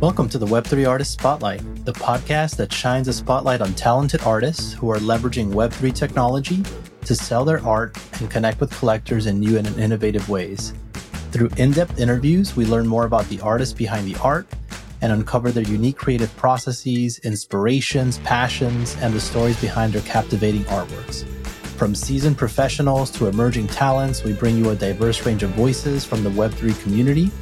Welcome to the Web3 Artist Spotlight, the podcast that shines a spotlight on talented artists who are leveraging Web3 technology to sell their art and connect with collectors in new and innovative ways. Through in depth interviews, we learn more about the artists behind the art and uncover their unique creative processes, inspirations, passions, and the stories behind their captivating artworks. From seasoned professionals to emerging talents, we bring you a diverse range of voices from the Web3 community.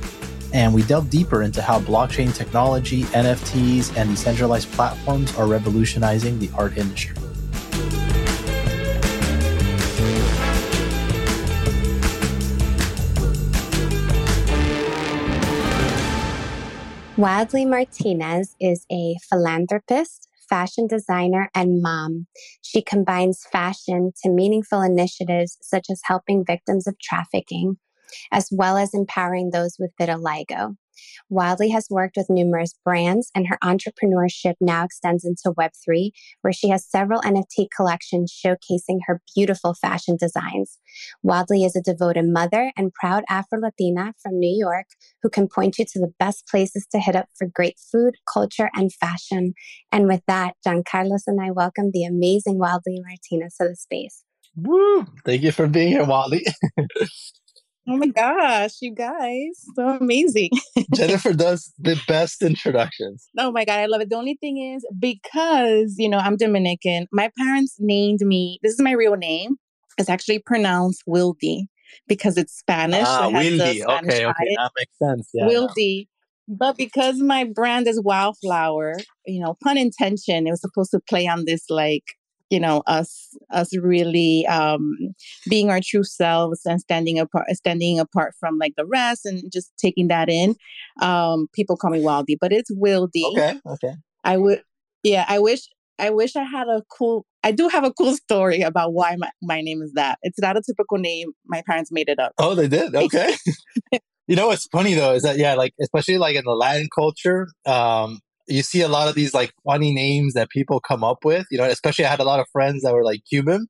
And we delve deeper into how blockchain technology, NFTs, and decentralized platforms are revolutionizing the art industry. Wildly Martinez is a philanthropist, fashion designer, and mom. She combines fashion to meaningful initiatives such as helping victims of trafficking, as well as empowering those with vitiligo. Wildly has worked with numerous brands, and her entrepreneurship now extends into Web3, where she has several NFT collections showcasing her beautiful fashion designs. Wildly is a devoted mother and proud Afro Latina from New York who can point you to the best places to hit up for great food, culture, and fashion. And with that, John Carlos and I welcome the amazing Wildly Martinez to the space. Woo! Thank you for being here, Wildly. Oh my gosh, you guys, so amazing. Jenifer does the best introductions. Oh my God, I love it. The only thing is because, you know, I'm Dominican, my parents named me, this is my real name. It's actually pronounced Wildy because it's Spanish. Ah, Wildy. Okay, okay, that makes sense. Yeah, Wildy. But because my brand is Wildflower, you know, pun intention, it was supposed to play on this like you know us us really um being our true selves and standing apart standing apart from like the rest and just taking that in um people call me wildy but it's wildy. Okay okay. I would yeah i wish i wish i had a cool i do have a cool story about why my, my name is that. It's not a typical name. My parents made it up. Oh they did? Okay. You know what's funny though is that yeah like especially like in the latin culture um you see a lot of these like funny names that people come up with. You know, especially I had a lot of friends that were like Cuban.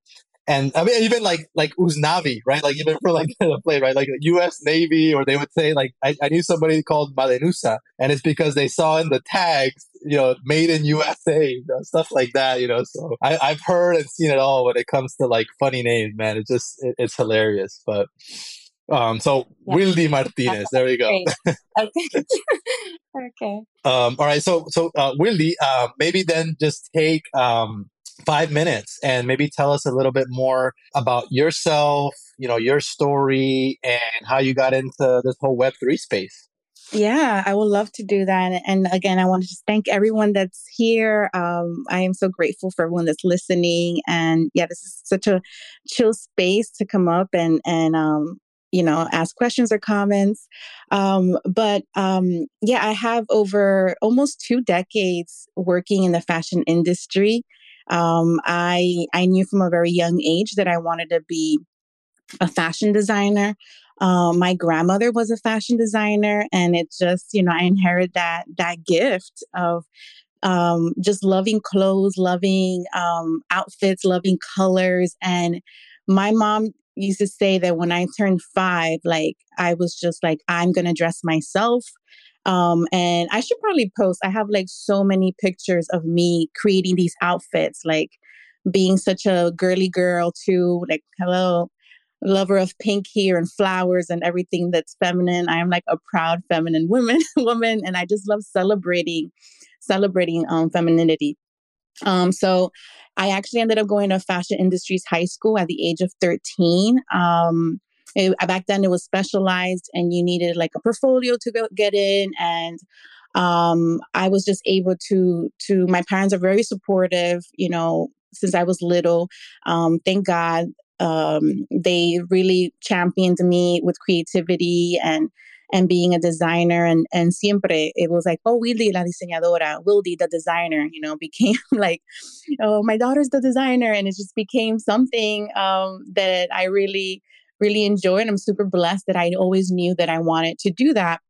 And I mean, even like like Usnavi, right? Like even for like the play, right? Like U.S. Navy, or they would say like I, I knew somebody called Malenusa, and it's because they saw in the tags, you know, made in USA, you know, stuff like that. You know, so I, I've heard and seen it all when it comes to like funny names, man. It just it, it's hilarious, but um, so yeah. Wildy Martinez. There we go. okay. okay. Um, all right. So so uh, Wildy, uh, maybe then just take um, five minutes and maybe tell us a little bit more about yourself. You know your story and how you got into this whole Web three space. Yeah, I would love to do that. And again, I want to just thank everyone that's here. Um, I am so grateful for everyone that's listening. And yeah, this is such a chill space to come up and and um, you know, ask questions or comments. Um, but um, yeah, I have over almost two decades working in the fashion industry. Um, I I knew from a very young age that I wanted to be a fashion designer. Um, my grandmother was a fashion designer, and it just you know I inherited that that gift of um, just loving clothes, loving um, outfits, loving colors, and my mom used to say that when I turned five, like I was just like, I'm gonna dress myself. Um, and I should probably post. I have like so many pictures of me creating these outfits, like being such a girly girl too. Like, hello, lover of pink hair and flowers and everything that's feminine. I am like a proud feminine woman, woman, and I just love celebrating, celebrating um, femininity. Um, so I actually ended up going to Fashion Industries High School at the age of 13. Um, it, back then it was specialized and you needed like a portfolio to go get in and um, I was just able to to my parents are very supportive, you know, since I was little. Um, thank God um, they really championed me with creativity and and being a designer and and siempre it was like oh Wildy la diseñadora Wildy the designer you know became like oh my daughter's the designer and it just became something um, that I really really enjoy and I'm super blessed that I always knew that I wanted to do that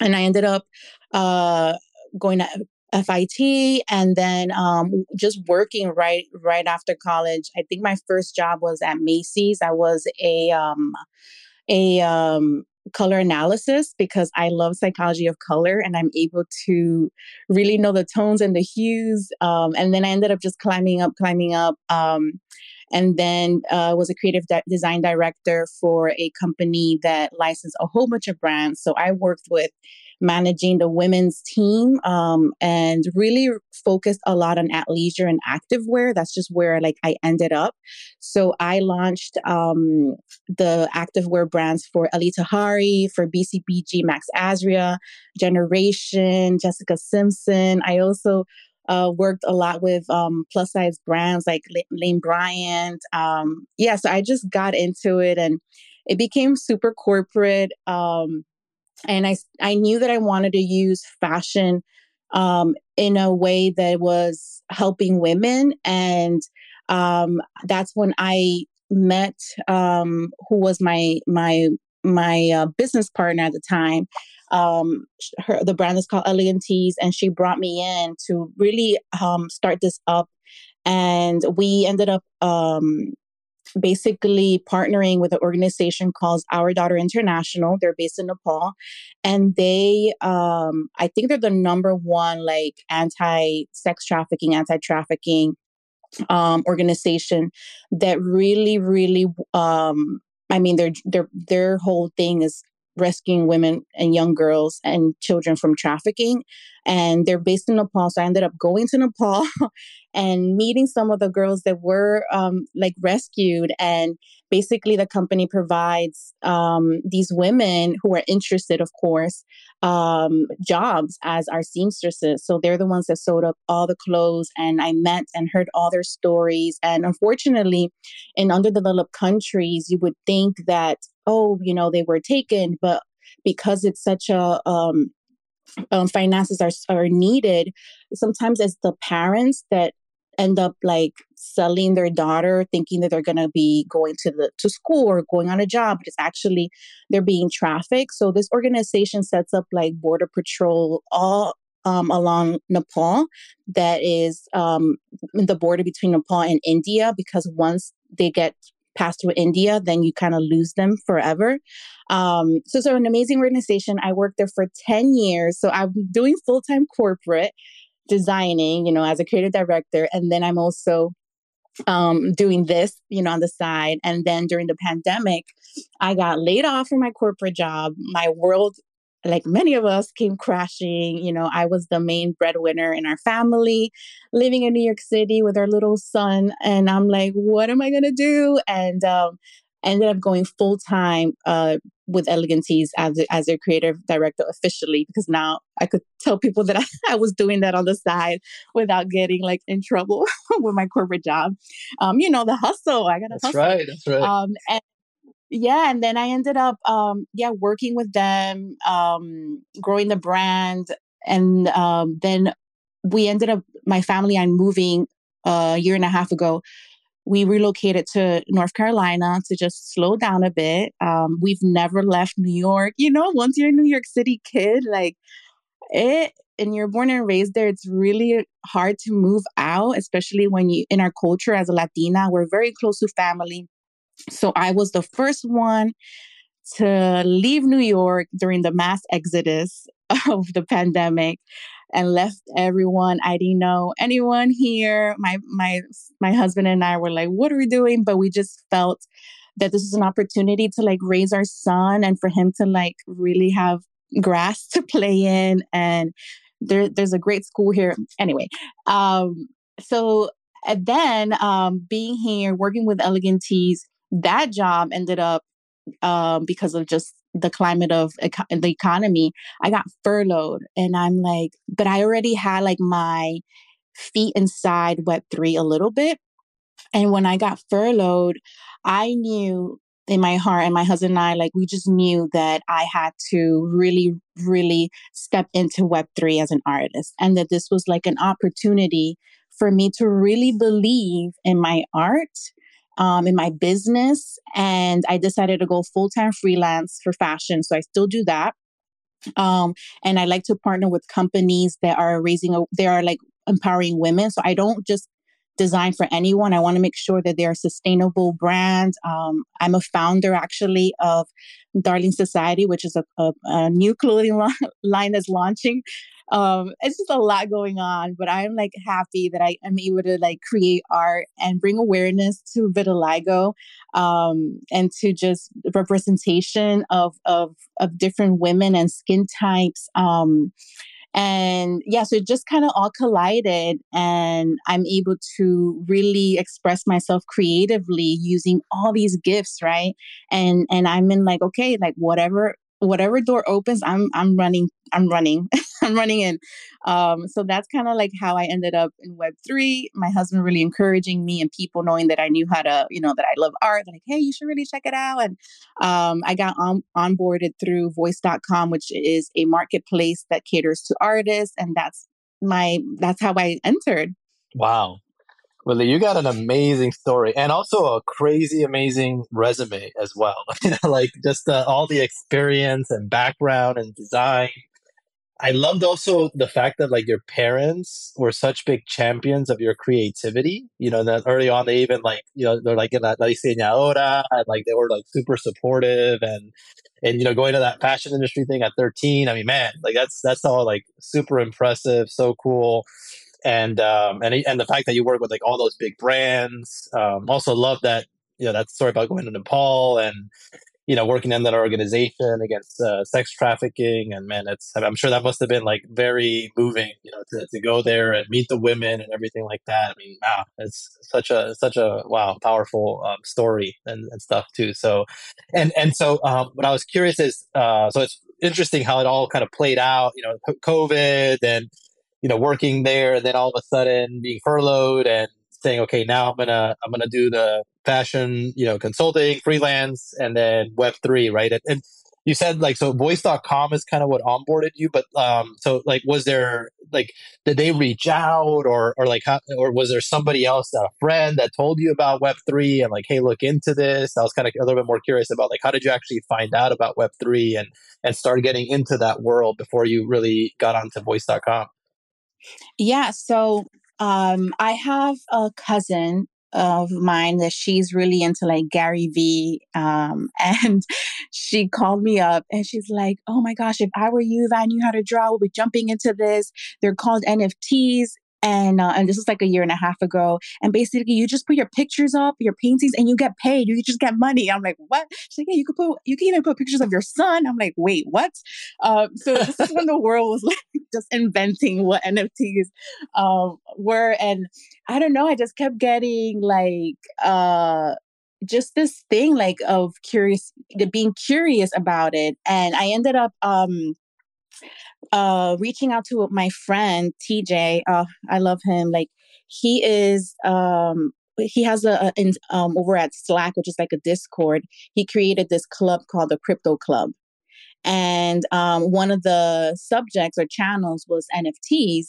and I ended up uh, going to FIT and then um, just working right right after college. I think my first job was at Macy's. I was a um, a um, color analysis because I love psychology of color and I'm able to really know the tones and the hues. Um, and then I ended up just climbing up, climbing up. Um, and then uh, was a creative de- design director for a company that licensed a whole bunch of brands. So I worked with managing the women's team um, and really focused a lot on athleisure and activewear. That's just where like I ended up. So I launched um, the activewear brands for Elie Tahari, for BCBG, Max Azria, Generation, Jessica Simpson. I also uh, worked a lot with um, plus size brands like Lane Bryant. Um, yeah, so I just got into it and it became super corporate. Um, and I, I knew that I wanted to use fashion um, in a way that was helping women. And um, that's when I met um, who was my my my uh, business partner at the time um, her the brand is called Tees, and she brought me in to really um, start this up. And we ended up um, basically partnering with an organization called Our Daughter International. They're based in Nepal, and they, um, I think, they're the number one like anti-sex trafficking, anti-trafficking um, organization that really, really. Um, I mean, their their their whole thing is rescuing women and young girls and children from trafficking. And they're based in Nepal. So I ended up going to Nepal and meeting some of the girls that were um, like rescued. And basically, the company provides um, these women who are interested, of course, um, jobs as our seamstresses. So they're the ones that sewed up all the clothes. And I met and heard all their stories. And unfortunately, in underdeveloped countries, you would think that oh, you know, they were taken, but because it's such a um, um, finances are are needed, sometimes it's the parents that end up like selling their daughter thinking that they're going to be going to the to school or going on a job but it's actually they're being trafficked. So this organization sets up like border patrol all um, along Nepal that is um, the border between Nepal and India because once they get pass through India, then you kind of lose them forever. Um, so, so an amazing organization. I worked there for 10 years. So I'm doing full time corporate designing, you know, as a creative director. And then I'm also um, doing this, you know, on the side. And then during the pandemic, I got laid off from my corporate job. My world like many of us came crashing you know i was the main breadwinner in our family living in new york city with our little son and i'm like what am i going to do and um, ended up going full time uh, with Elegantees as as a creative director officially because now I could tell people that I, I, was doing that on the side without getting like in trouble with my corporate job. Um, you know the hustle. I got to. That's hustle. right. That's right. Um, and yeah and then i ended up um yeah working with them um growing the brand and um then we ended up my family and moving a year and a half ago. We relocated to north carolina to just slow down a bit um we've never left new york you know once you're a new york city kid like it and you're born and raised there it's really hard to move out especially when you in our culture as a latina we're very close to family so I was the first one to leave New York during the mass exodus of the pandemic and left everyone. I didn't know anyone here. My my my husband and I were like, what are we doing? But we just felt that this is an opportunity to like raise our son and for him to like really have grass to play in and there, there's a great school here anyway um so and then um being here working with Elegantees that job ended up um, because of just the climate of the economy i got furloughed and i'm like but i already had like my feet inside web3 a little bit and when i got furloughed i knew in my heart and my husband and i like we just knew that i had to really really step into web3 as an artist and that this was like an opportunity for me to really believe in my art um, in my business and I decided to go full time freelance for fashion. So I still do that. Um, and I like to partner with companies that are raising, a, they are like empowering women. So I don't just design for anyone. I want to make sure that they're a sustainable brand. Um, I'm a founder actually of Darling Society, which is a, a, a new clothing line that's launching. Um, it's just a lot going on, but I'm like happy that I am able to like create art and bring awareness to vitiligo um, and to just representation of of of different women and skin types. Um, and yeah, so it just kind of all collided, and I'm able to really express myself creatively using all these gifts, right? And and I'm in like, okay, like whatever whatever door opens, I'm I'm running, I'm running, Running in. Um, so that's kind of like how I ended up in Web three. My husband really encouraging me and people knowing that I knew how to, you know, that I love art. Like, hey, you should really check it out. And um, I got on onboarded through Voice.com, which is a marketplace that caters to artists, and that's my that's how I entered. Wow. Well, you got an amazing story and also a crazy, amazing resume as well. like just uh, all the experience and background and design. I loved also the fact that like your parents were such big champions of your creativity. You know, that early on they even like, you know, they're like in that diseñadora and like they were like super supportive and and you know, going to that fashion industry thing at 13. I mean, man, like that's that's all like super impressive, so cool and um, and and the fact that you work with like all those big brands. Um, also love that you know that story about going to Nepal and you know working in that organization against uh, sex trafficking. And man, it's I'm sure that must have been like very moving. You know, to, to go there and meet the women and everything like that. I mean, wow, it's such a such a wow powerful um, story and, and stuff too. So, and and so um, what I was curious is uh, so it's interesting how it all kind of played out. You know, COVID and you know, working there and then all of a sudden being furloughed and saying, okay, now I'm gonna I'm gonna do the fashion, you know, consulting, freelance, and then Web three, right? And, and you said like so voice.com is kind of what onboarded you, but um so like was there like did they reach out or or like how, or was there somebody else, a friend that told you about Web three and like, hey, look into this? I was kind of a little bit more curious about like how did you actually find out about Web three and and start getting into that world before you really got onto voice.com? Yeah. So um, I have a cousin of mine that she's really into like Gary Vee. Um, and she called me up and she's like, Oh my gosh, if I were you, if I knew how to draw, we'll be jumping into this. They're called NFTs and uh, and this was like a year and a half ago. And basically, you just put your pictures up, your paintings, and you get paid. You just get money. I'm like, what? She's like, yeah, you could put, you can even put pictures of your son. I'm like, wait, what? Uh, so this is when the world was like just inventing what NFTs um, were, and I don't know. I just kept getting like uh just this thing like of curious being curious about it and i ended up um uh, reaching out to my friend TJ. Uh, I love him. Like he is, um, he has a, a in, um, over at Slack, which is like a Discord. He created this club called the Crypto Club, and um, one of the subjects or channels was NFTs.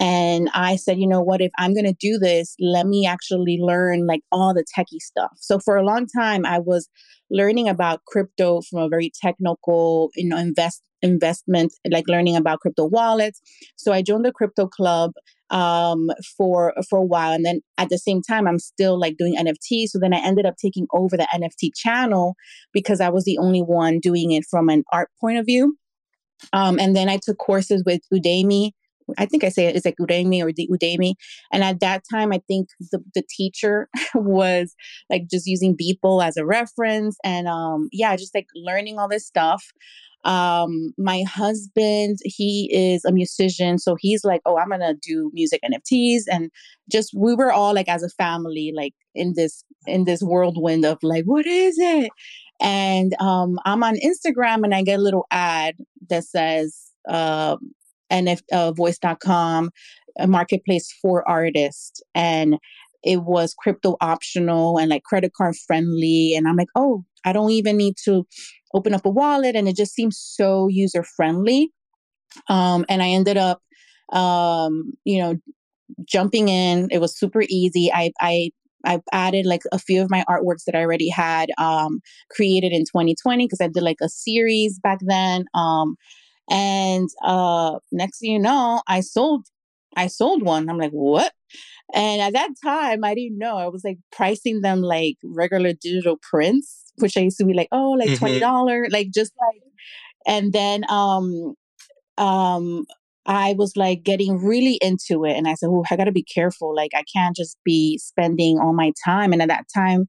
And I said, you know what, if I'm going to do this, let me actually learn like all the techie stuff. So for a long time, I was learning about crypto from a very technical, you know, invest investment, like learning about crypto wallets. So I joined the crypto club um for for a while and then at the same time i'm still like doing nft so then i ended up taking over the nft channel because i was the only one doing it from an art point of view um and then i took courses with udemy I think I say it, it's like Udemy or the Udemy. And at that time, I think the, the teacher was like just using Beeple as a reference. And um, yeah, just like learning all this stuff. Um, my husband, he is a musician. So he's like, oh, I'm going to do music NFTs. And just, we were all like as a family, like in this, in this whirlwind of like, what is it? And um, I'm on Instagram and I get a little ad that says, um, NF, uh, voice.com, a marketplace for artists. And it was crypto optional and like credit card friendly. And I'm like, oh, I don't even need to open up a wallet. And it just seems so user friendly. Um, and I ended up, um, you know, jumping in. It was super easy. I, I, I added like a few of my artworks that I already had um, created in 2020 because I did like a series back then. Um, and uh, next thing you know, I sold I sold one. I'm like, what? And at that time, I didn't know. I was like pricing them like regular digital prints, which I used to be like, oh, like mm-hmm. $20, mm-hmm. like just like, and then, um, um, I was like getting really into it. And I said, oh, I got to be careful. Like, I can't just be spending all my time. And at that time,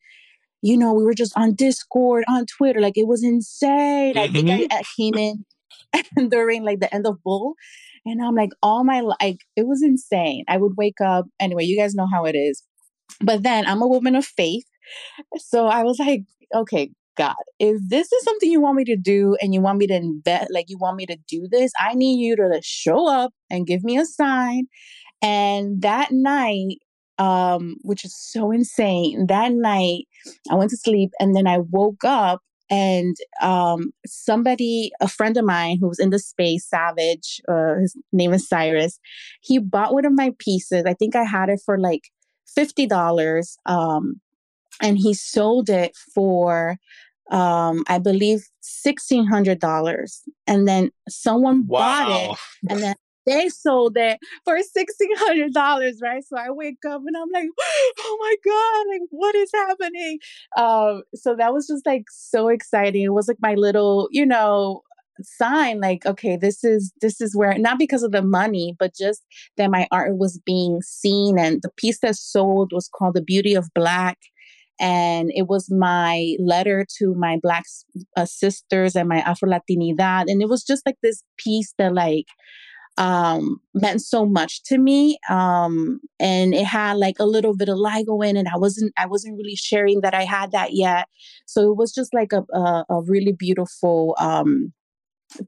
you know, we were just on Discord, on Twitter. Like, it was insane. Mm-hmm. I think I. I came in during like the end of Bull. And I'm like, all my like, it was insane. I would wake up. Anyway, you guys know how it is. But then I'm a woman of faith. So I was like, okay, God, if this is something you want me to do and you want me to invest, like you want me to do this, I need you to show up and give me a sign. And that night, um, which is so insane, that night I went to sleep and then I woke up and um, somebody, a friend of mine who was in the space, Savage, uh, his name is Cyrus, he bought one of my pieces. I think I had it for like $50. Um, and he sold it for, um, I believe, $1,600. And then someone wow. bought it. And then they sold it for sixteen hundred dollars, right? So I wake up and I'm like, oh my god, like what is happening? Um, so that was just like so exciting. It was like my little, you know, sign like okay this is this is where not because of the money but just that my art was being seen and the piece that sold was called the beauty of black and it was my letter to my black uh, sisters and my afro latinidad and it was just like this piece that like um, meant so much to me. Um, and it had like a little bit of LIGO in it. I wasn't, I wasn't really sharing that I had that yet. So it was just like a, a, a really beautiful, um,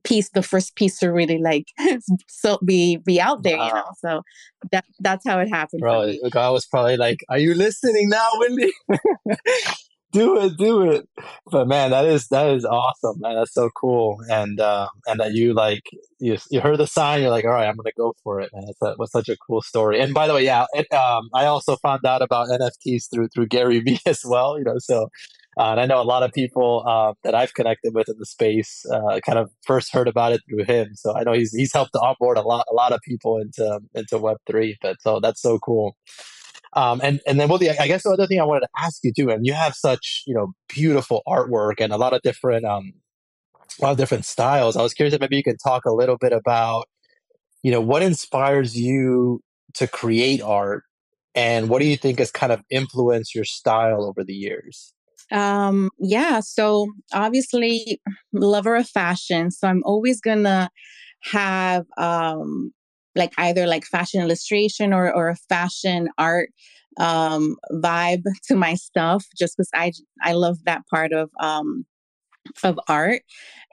piece the first piece to really like so be be out there wow. you know so that that's how it happened bro god was probably like are you listening now wendy do it, do it. But man, that is that is awesome, man. That's so cool, and uh, and that you like you you heard the sign, you're like, all right, I'm gonna go for it, man. That's that was such a cool story. And by the way, yeah, it, um, I also found out about NFTs through through Gary Vee as well. You know, so. Uh, and I know a lot of people uh, that I've connected with in the space uh, kind of first heard about it through him. So I know he's he's helped to onboard a lot a lot of people into into Web three. But so that's so cool. Um, and and then well, the, I guess the other thing I wanted to ask you too, and you have such you know beautiful artwork and a lot of different um, a lot of different styles. I was curious if maybe you could talk a little bit about you know what inspires you to create art, and what do you think has kind of influenced your style over the years? Um, yeah, so obviously lover of fashion, so I'm always gonna have um like either like fashion illustration or or a fashion art um vibe to my stuff just because I I love that part of um of art.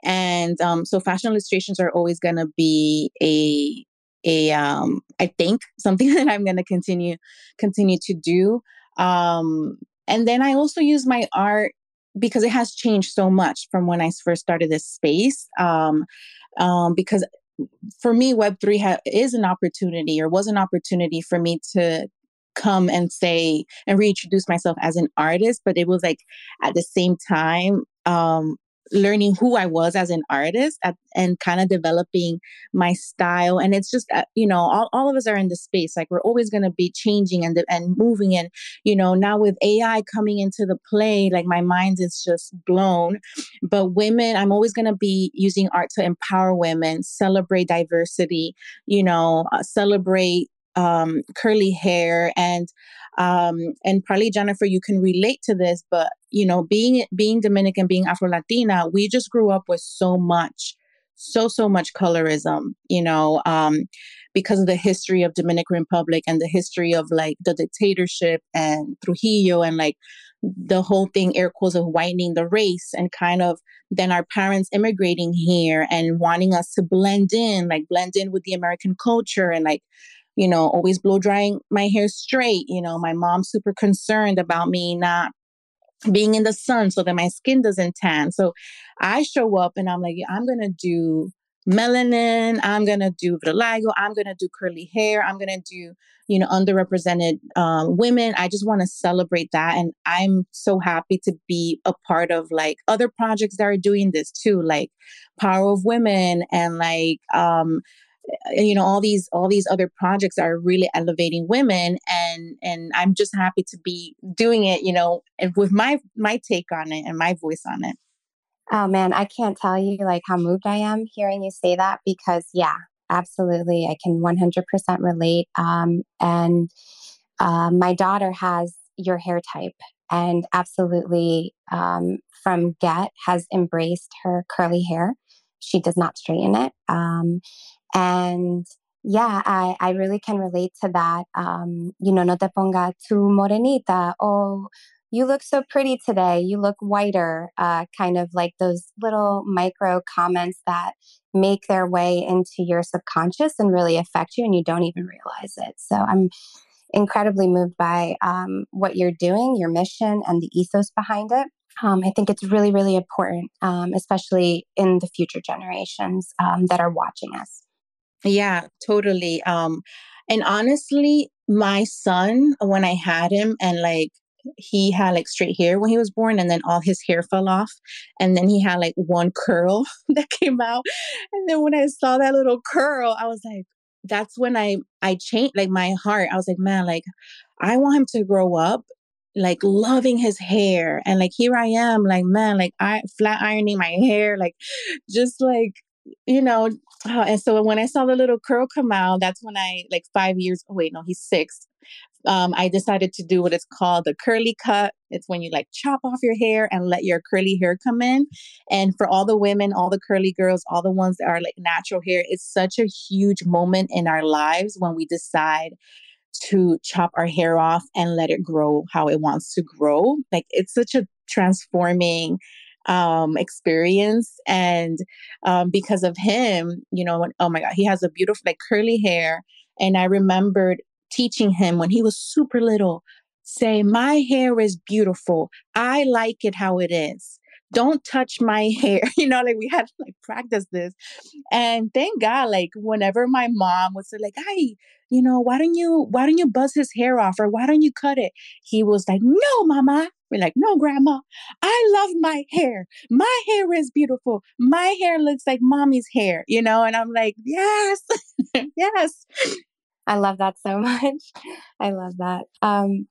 And um so fashion illustrations are always going to be a a um I think something that I'm going to continue continue to do. Um and then I also use my art because it has changed so much from when I first started this space um um, because for me, Web3 ha- is an opportunity or was an opportunity for me to come and say and reintroduce myself as an artist. But it was like at the same time, um, learning who I was as an artist at, and kind of developing my style. And it's just, uh, you know, all, all of us are in the space. Like we're always going to be changing and, and moving. And, you know, now with AI coming into the play, like my mind is just blown. But women, I'm always going to be using art to empower women, celebrate diversity, you know, uh, celebrate um, curly hair and um, and probably Jenifer, you can relate to this, but you know, being being Dominican, being Afro Latina, we just grew up with so much, so so much colorism, you know, um, because of the history of Dominican Republic and the history of like the dictatorship and Trujillo and like the whole thing, air quotes of whitening the race and kind of then our parents immigrating here and wanting us to blend in, like blend in with the American culture and like you know, always blow drying my hair straight. You know, my mom's super concerned about me not being in the sun so that my skin doesn't tan. So I show up and I'm like, I'm going to do melanin. I'm going to do vitiligo. I'm going to do curly hair. I'm going to do, you know, underrepresented um, women. I just want to celebrate that. And I'm so happy to be a part of like other projects that are doing this too, like Power of Women and like, um, you know all these all these other projects are really elevating women and and i'm just happy to be doing it you know and with my my take on it and my voice on it. Oh man i can't tell you like how moved i am hearing you say that because yeah absolutely i can 100% relate um and uh, my daughter has your hair type and absolutely um, from get has embraced her curly hair. She does not straighten it um, and yeah, I, I really can relate to that. Um, you know, no te ponga tu morenita. Oh, you look so pretty today. You look whiter. Uh, kind of like those little micro comments that make their way into your subconscious and really affect you, and you don't even realize it. So I'm incredibly moved by um, what you're doing, your mission, and the ethos behind it. Um, I think it's really, really important, um, especially in the future generations um, that are watching us. Yeah, totally. Um, and honestly, my son, when I had him and like he had like straight hair when he was born and then all his hair fell off and then he had like one curl that came out and then when i saw that little curl i was like that's when i i changed like my heart i was like man like i want him to grow up like loving his hair and like here i am like man like i flat ironing my hair like just like you know Oh, and so when I saw the little curl come out, that's when I like five years. Oh, wait, no, he's six. Um, I decided to do what it's called the curly cut. It's when you like chop off your hair and let your curly hair come in. And for all the women, all the curly girls, all the ones that are like natural hair, it's such a huge moment in our lives when we decide to chop our hair off and let it grow how it wants to grow. Like it's such a transforming um, experience. And um, because of him, you know, when, oh my God, he has a beautiful, like curly hair. And I remembered teaching him when he was super little say, My hair is beautiful. I like it how it is. Don't touch my hair. You know, like we had to like practice this. And thank God, like whenever my mom would say, like, hey, you know, why don't you why don't you buzz his hair off or why don't you cut it? He was like, No, mama. We're like, no, grandma, I love my hair. My hair is beautiful. My hair looks like mommy's hair, you know? And I'm like, yes, yes. I love that so much. I love that. Um,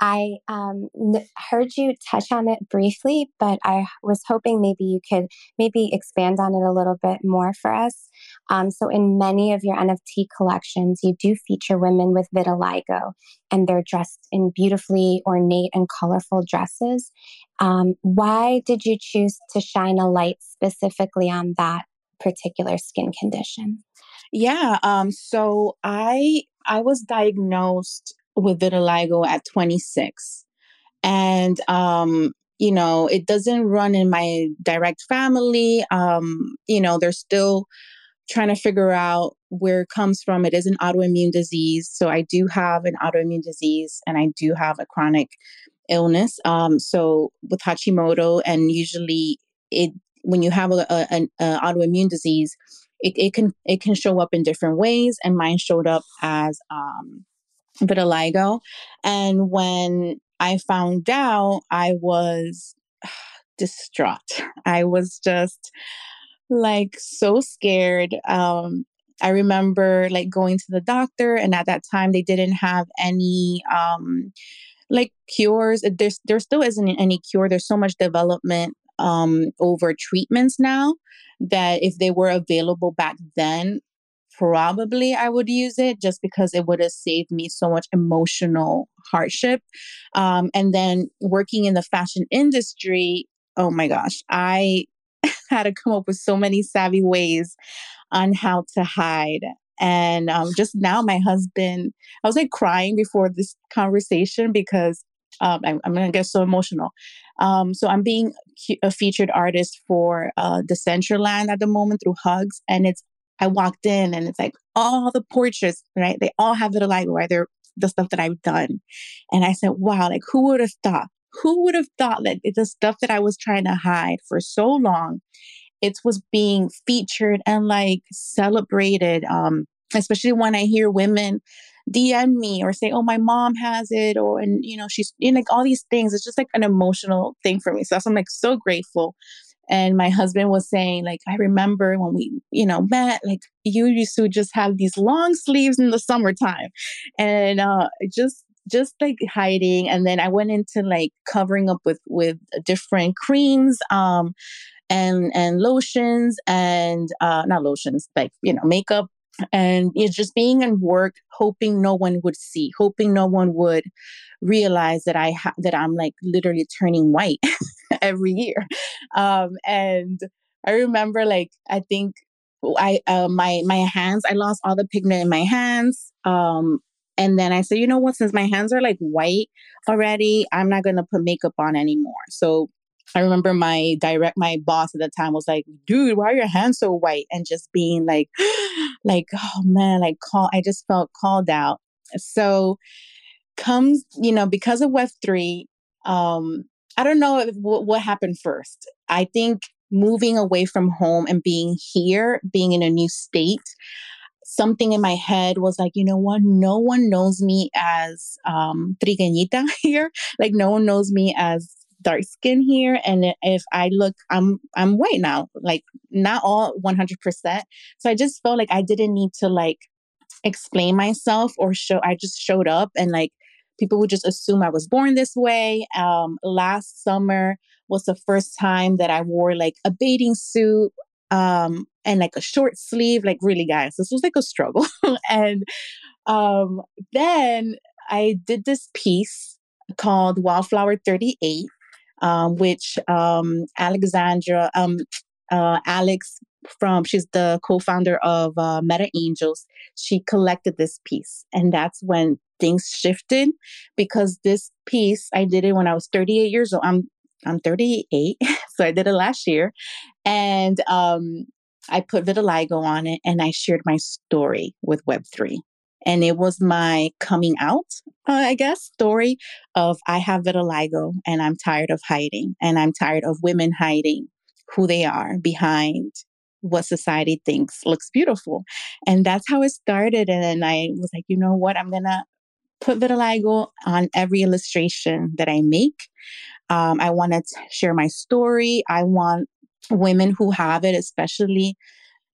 I um, n- heard you touch on it briefly, but I was hoping maybe you could maybe expand on it a little bit more for us. Um, so, in many of your NFT collections, you do feature women with vitiligo, and they're dressed in beautifully ornate and colorful dresses. Um, why did you choose to shine a light specifically on that particular skin condition? Yeah. Um, so I I was diagnosed with vitiligo at 26. And um, you know, it doesn't run in my direct family. Um, you know, they're still trying to figure out where it comes from. It is an autoimmune disease. So I do have an autoimmune disease and I do have a chronic illness. Um, so with Hashimoto, and usually it when you have a, a, an a autoimmune disease, it, it can it can show up in different ways. And mine showed up as um, vitiligo. And when I found out, I was distraught. I was just like so scared. Um, I remember like going to the doctor, and at that time they didn't have any um, like cures. There's there still isn't any cure. There's so much development um, over treatments now that if they were available back then, probably I would use it just because it would have saved me so much emotional hardship. Um, and then working in the fashion industry, oh my gosh, I had to come up with so many savvy ways on how to hide. And um, just now, my husband, I was like crying before this conversation because um, I, am going to get so emotional. Um, so I'm being a featured artist for uh, Decentraland at the moment through Hugs, and it's I walked in and it's like all the portraits, right? They all have vitiligo, right? They're the stuff that I've done, and I said, wow, like who would have thought? Who would have thought that the stuff that I was trying to hide for so long, it was being featured and like celebrated. Um, especially when I hear women DM me or say, "Oh, my mom has it," or and you know she's you know, like all these things. It's just like an emotional thing for me. So I'm like so grateful. And my husband was saying like i remember when we you know met like you used to just have these long sleeves in the summertime. And uh just just like hiding. And then i went into like covering up with with different creams um and and lotions and uh not lotions like you know makeup and it's just being in work hoping no one would see hoping no one would realize that i ha- that i'm like literally turning white every year. Um and i remember like i think i uh, my my hands i lost all the pigment in my hands um and then i said you know what? Since my hands are like white already i'm not going to put makeup on anymore. So I remember my direct, my boss at the time was like, dude, why are your hands so white? And just being like, like, oh man, like call, I just felt called out. So comes, you know, because of Web3, um, I don't know if, what, what happened first. I think moving away from home and being here, being in a new state, something in my head was like, you know what? No one knows me as um, trigueñita here. Like, no one knows me as dark skin here and if i look i'm i'm white now like not all 100% so i just felt like i didn't need to like explain myself or show i just showed up and like people would just assume i was born this way. Um last summer was the first time that i wore like a bathing suit um and like a short sleeve like really guys this was like a struggle. And um then i did this piece called wildflower 38 um, which um, Alexandra, um, uh, Alex from, she's the co-founder of uh, Meta Angels. She collected this piece, and that's when things shifted because this piece I did it when I was 38 years old. I'm I'm 38, so I did it last year, and um, I put vitiligo on it, and I shared my story with Web3. And it was my coming out, uh, I guess, story of I have vitiligo and I'm tired of hiding and I'm tired of women hiding who they are behind what society thinks looks beautiful. And that's how it started. And then I was like, you know what? I'm going to put vitiligo on every illustration that I make. Um, I want to share my story. I want women who have it, especially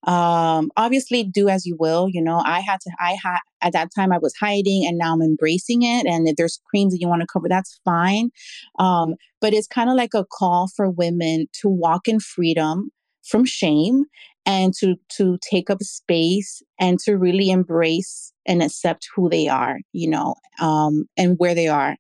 um obviously do as you will you know i had to i had at that time i was hiding and now i'm embracing it and if there's creams that you want to cover that's fine. Um but it's kind of like a call for women to walk in freedom from shame and to to take up space and to really embrace and accept who they are you know um and where they are.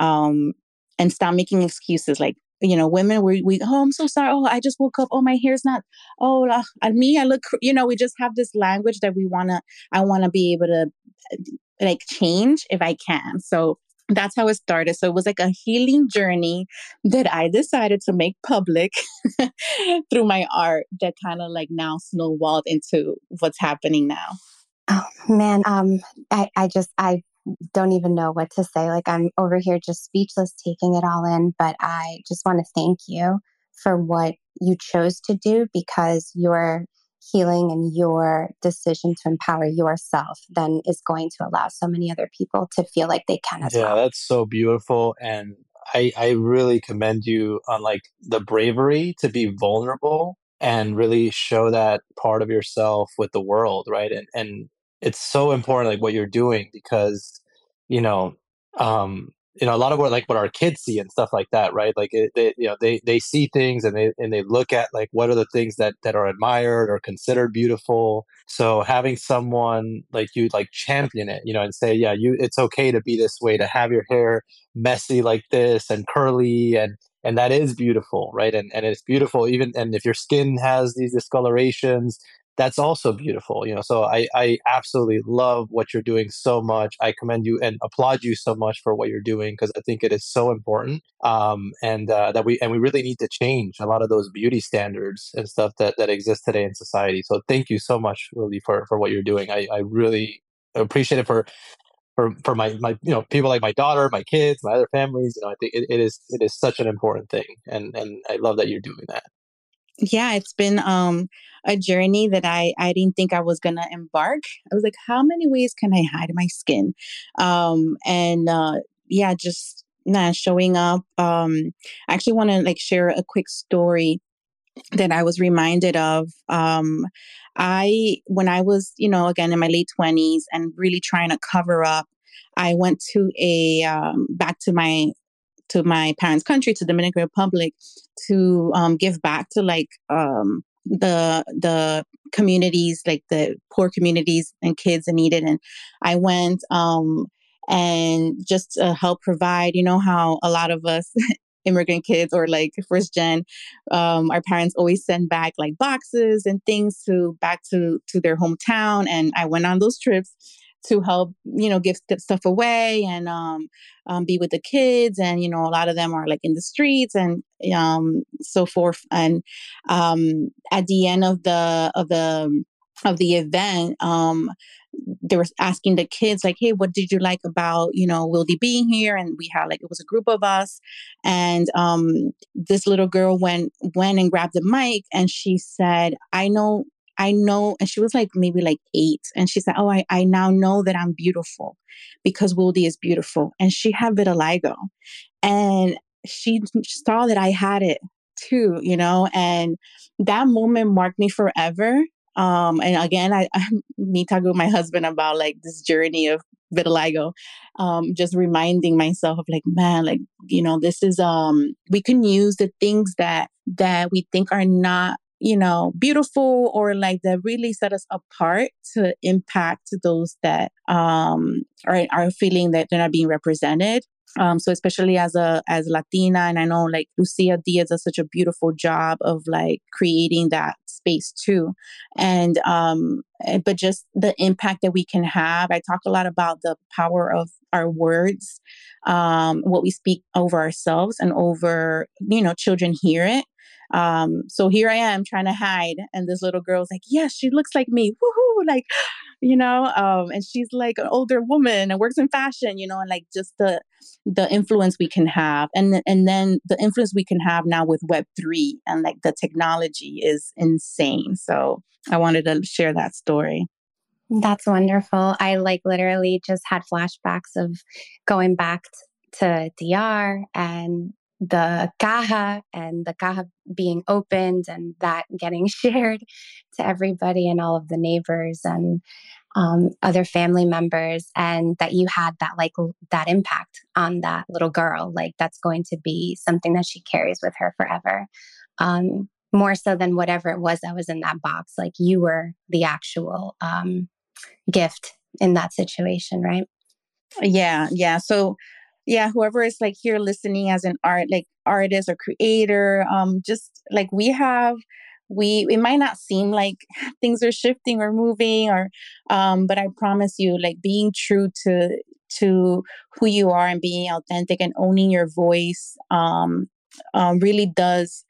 Um and stop making excuses like you know, women, we, we, oh, I'm so sorry. Oh, I just woke up. Oh, my hair's not, oh, uh, me, I look, you know, we just have this language that we want to, I want to be able to uh, like change if I can. So that's how it started. So it was like a healing journey that I decided to make public through my art that kind of like now snowballed into what's happening now. Oh man, um, I, I just I don't even know what to say. Like I'm over here just speechless taking it all in, but I just want to thank you for what you chose to do because your healing and your decision to empower yourself then is going to allow so many other people to feel like they can as yeah, well. Yeah, that's so beautiful and I I really commend you on like the bravery to be vulnerable and really show that part of yourself with the world, right? And and it's so important like what you're doing because you know um you know a lot of what like what our kids see and stuff like that right? Like it, they you know they they see things and they and they look at like what are the things that that are admired or considered beautiful. So having someone like you like champion it you know and say yeah you it's okay to be this way to have your hair messy like this and curly and and that is beautiful right? And and it's beautiful even and if your skin has these discolorations that's also beautiful you know so i i absolutely love what you're doing so much i commend you and applaud you so much for what you're doing because i think it is so important um and uh, that we and we really need to change a lot of those beauty standards and stuff that that exist today in society so thank you so much really for for what you're doing i i really appreciate it for for, for my, my you know people like my daughter my kids my other families you know i think it, it is it is such an important thing and and i love that you're doing that yeah, it's been um a journey that I I didn't think I was gonna embark. I was like, how many ways can I hide my skin? Um and uh yeah, just nah, showing up. Um I actually want to like share a quick story that I was reminded of. Um, I, when I was, you know, again in my late 20s and really trying to cover up, I went to a, um, back to my, to my parents' country, to Dominican Republic, to um, give back to like um, the the communities, like the poor communities and kids that needed. And I went um, and just to help provide. You know how a lot of us immigrant kids or like first gen um, our parents always send back like boxes and things to back to to their hometown and i went on those trips to help you know give stuff away and um, um, be with the kids and you know a lot of them are like in the streets and um, so forth. And um, at the end of the of the of the event um, they were asking the kids like hey what did you like about you know wildy being here? And we had like it was a group of us. And um this little girl went went and grabbed the mic and she said i know i know and she was like maybe like eight and she said oh i, I now know that i'm beautiful because wildy is beautiful and she had vitiligo and she saw that i had it too you know and that moment marked me forever um, and again, I, I me talking with my husband about like this journey of vitiligo, um, just reminding myself of like, man, like, you know, this is um we can use the things that that we think are not you know beautiful or like that really set us apart to impact those that um are are feeling that they're not being represented um, so especially as a as Latina, and I know like Lucia Diaz does such a beautiful job of like creating that space too, and um, but just the impact that we can have. I talk a lot about the power of our words, um, what we speak over ourselves and over you know children hear it. Um, so here I am trying to hide, and this little girl's like, "Yes, she looks like me." Woohoo! Like you know um, and she's like an older woman and works in fashion you know and like just the the influence we can have and and then the influence we can have now with web 3 and like the technology is insane so i wanted to share that story that's wonderful i like literally just had flashbacks of going back to DR and the caja and the caja being opened and that getting shared to everybody and all of the neighbors and um, other family members and that you had that like that impact on that little girl like that's going to be something that she carries with her forever. Um, more so than whatever it was that was in that box like you were the actual um, gift in that situation right? Yeah yeah so yeah whoever is like here listening as an art like artist or creator um just like we have we it might not seem like things are shifting or moving or um but i promise you like being true to to who you are and being authentic and owning your voice um, um really does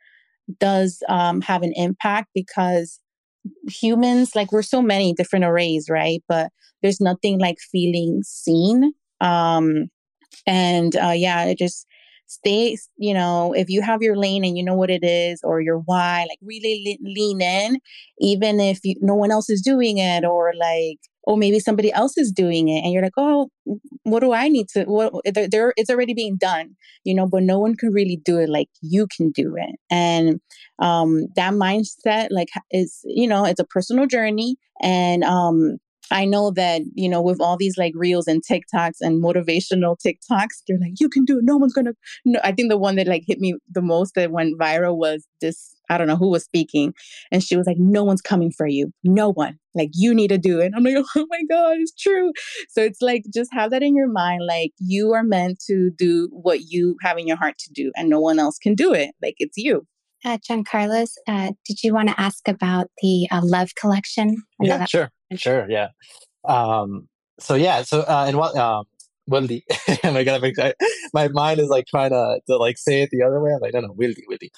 does um have an impact because humans like we're so many different arrays right? But there's nothing like feeling seen um and uh, yeah, it just stay, you know, if you have your lane and you know what it is or your why, like really le- lean in, even if you, no one else is doing it or like, oh, maybe somebody else is doing it. And you're like, oh, what do I need to, what, there, it's already being done, you know, but no one can really do it like you can do it. And um, that mindset, like, is, you know, it's a personal journey. And um, I know that, you know, with all these like reels and TikToks and motivational TikToks, they're like, you can do it. No one's gonna no. I think the one that like hit me the most that went viral was this, I don't know who was speaking. And she was like, No one's coming for you. No one. Like you need to do it. I'm like, oh my God, it's true. So it's like just have that in your mind. Like you are meant to do what you have in your heart to do, and no one else can do it. Like it's you. Uh, John Carlos, uh, did you want to ask about the uh, Love collection? Yeah, sure. Sure, yeah. Um, so yeah, so uh, and what um, Wildy. oh my god, my mind is like trying to, to like say it the other way. I'm like, no, no, Wildy, Wildy.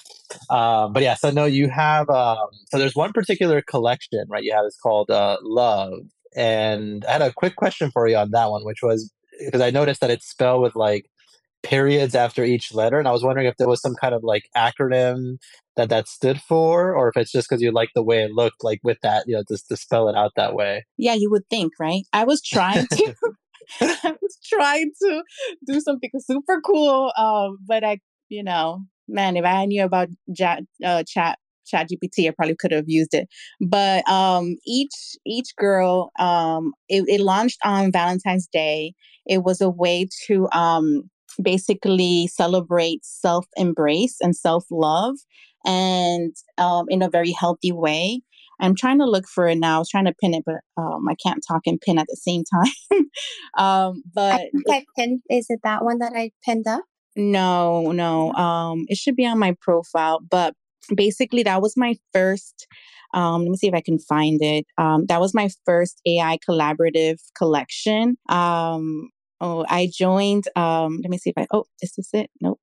Um, but yeah, so no, you have um, so there's one particular collection, right? You have it's called uh, Love, and I had a quick question for you on that one, which was because I noticed that it's spelled with like periods after each letter, and I was wondering if there was some kind of like acronym that that stood for, or if it's just because you like the way it looked, like with that, you know, just to spell it out that way. Yeah, you would think, right? I was trying to. I was trying to do something super cool, um, but I, you know, man, if I knew about chat, uh, chat GPT, I probably could have used it. But um, each each girl, um, it, it launched on Valentine's Day. It was a way to um, basically celebrates self embrace and self love, and um, in a very healthy way. I'm trying to look for it now. I was trying to pin it, but um, I can't talk and pin at the same time. um, but I think I pinned. Is it that one that I pinned up? No, no. Um, it should be on my profile, but basically that was my first um, let me see if I can find it. Um, that was my first AI collaborative collection. Um, oh, I joined. Um, let me see if I. Oh, this is this it? Nope.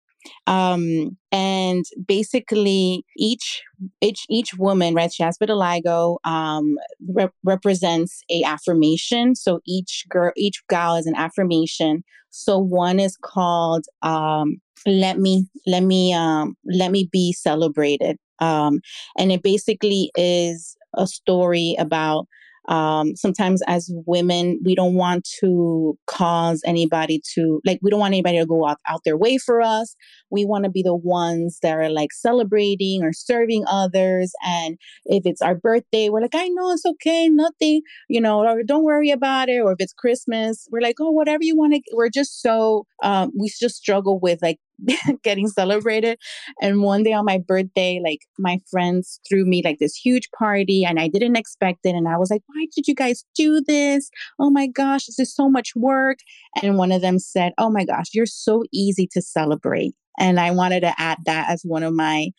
Um, and basically, each each each woman, right? She has vitiligo. Um, rep- represents a affirmation. So each girl, each gal is an affirmation. So one is called um, "Let me let me um, let me be celebrated," um, and it basically is a story about um, sometimes as women, we don't want to cause anybody to, like, we don't want anybody to go out, out their way for us. We want to be the ones that are like celebrating or serving others. And if it's our birthday, we're like, I know it's okay, nothing, you know, or don't worry about it. Or if it's Christmas, we're like, oh, whatever you want to, we're just so, um, we just struggle with like getting celebrated. And one day on my birthday, like my friends threw me like this huge party and I didn't expect it. And I was like, why did you guys do this? Oh my gosh, this is so much work. And one of them said, oh my gosh, you're so easy to celebrate. And I wanted to add that as one of my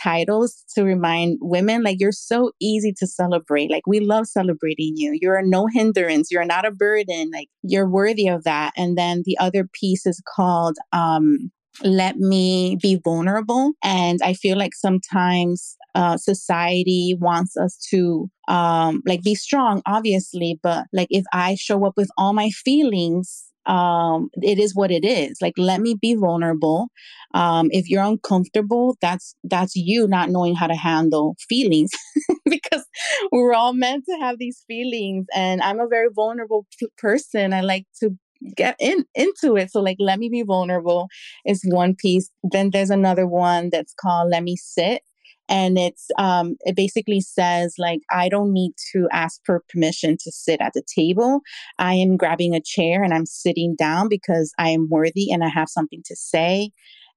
titles to remind women like you're so easy to celebrate. Like we love celebrating you. You're no hindrance. You're not a burden. Like you're worthy of that. And then the other piece is called um let me be vulnerable. And I feel like sometimes uh, society wants us to um, like be strong, obviously, but like if I show up with all my feelings, um, it is what it is. Like, let me be vulnerable. Um, if you're uncomfortable, that's that's you not knowing how to handle feelings, because we're all meant to have these feelings. And I'm a very vulnerable p- person. I like to get in into it. So like let me be vulnerable is one piece. Then there's another one that's called Let Me Sit. And it's um it basically says like I don't need to ask for permission to sit at the table. I am grabbing a chair and I'm sitting down because I am worthy and I have something to say.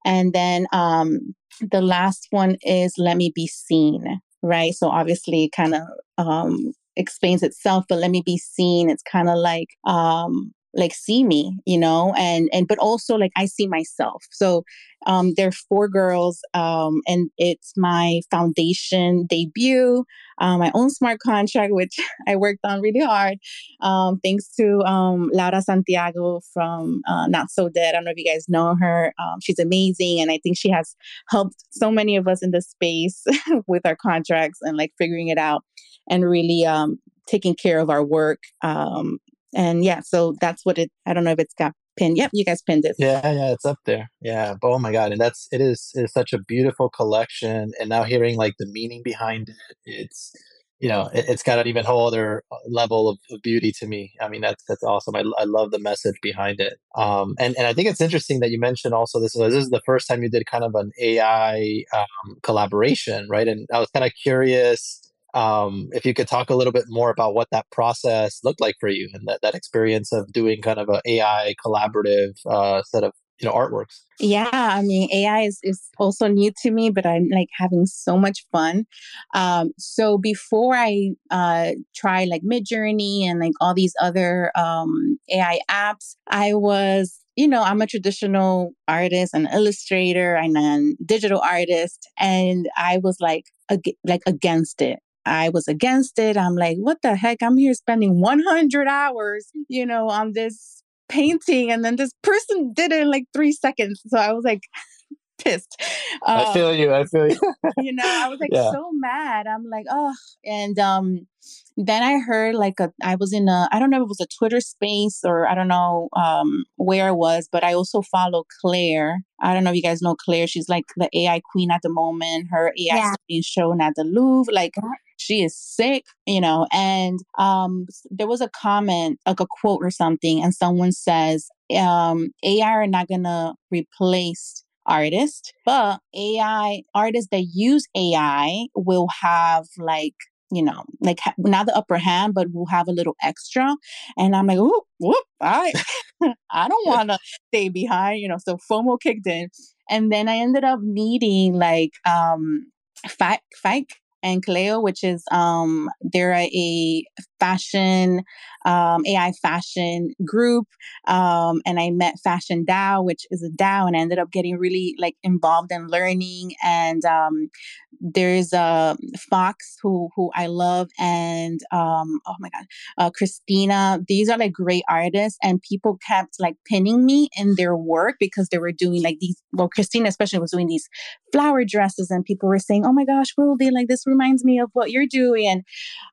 And then um the last one is let me be seen right so obviously kind of um explains itself but let me be seen it's kind of like um like see me you know and and but also like i see myself. So um there are four girls um and it's my foundation debut um, my own smart contract which i worked on really hard um thanks to um laura santiago from uh, not so dead. I don't know if you guys know her. Um, she's amazing and i think she has helped so many of us in the space with our contracts and like figuring it out and really um taking care of our work um, and yeah, so that's what it. I don't know if it's got pinned. Yep, you guys pinned it. Yeah, yeah, it's up there. Yeah, oh my god, and that's it is it is such a beautiful collection. And now hearing like the meaning behind it, it's you know it, has got an even whole other uh, level of, of, beauty to me. I mean that's that's awesome. I, I love the message behind it. Um, and and I think it's interesting that you mentioned also this. This is the first time you did kind of an AI um, collaboration, right? And I was kind of curious um, if you could talk a little bit more about what that process looked like for you and that, that experience of doing kind of an AI collaborative uh, set of you know artworks yeah i mean ai is, is also new to me but i'm like having so much fun um, so before i uh, try like midjourney and like all these other um, ai apps i was you know, I'm a traditional artist, an illustrator, and a digital artist, and I was like, ag- like against it. I was against it. I'm like, what the heck? I'm here spending 100 hours, you know, on this painting. And then this person did it in like three seconds. So I was like, pissed. Um, I feel you. I feel you. you know, I was like yeah. so mad. I'm like, oh, and um, then I heard like a, I was in a, I don't know if it was a Twitter space or I don't know um where it was, but I also follow Claire. I don't know if you guys know Claire. She's like the AI queen at the moment. Her AI yeah. is being shown at the Louvre. Like she is sick, you know. And um, there was a comment, like a quote or something, and someone says, um, AI are not gonna replace artists, but AI artists that use AI will have like you know, like not the upper hand, but we'll have a little extra. And I'm like, whoop, whoop, I, I don't want to stay behind, you know. So FOMO kicked in, and then I ended up meeting like um, Fike, Fike and Kaleo, which is um, they're a fashion um, AI fashion group, um, and I met Fashion DAO, which is a DAO, and I ended up getting really like involved in learning. And um, there's uh, Fox, who who I love, and um, oh my god, uh, Christina. These are like great artists, and people kept like pinning me in their work because they were doing like these. Well, Christina especially was doing these flower dresses, and people were saying, "Oh my gosh, Wildy, like this reminds me of what you're doing."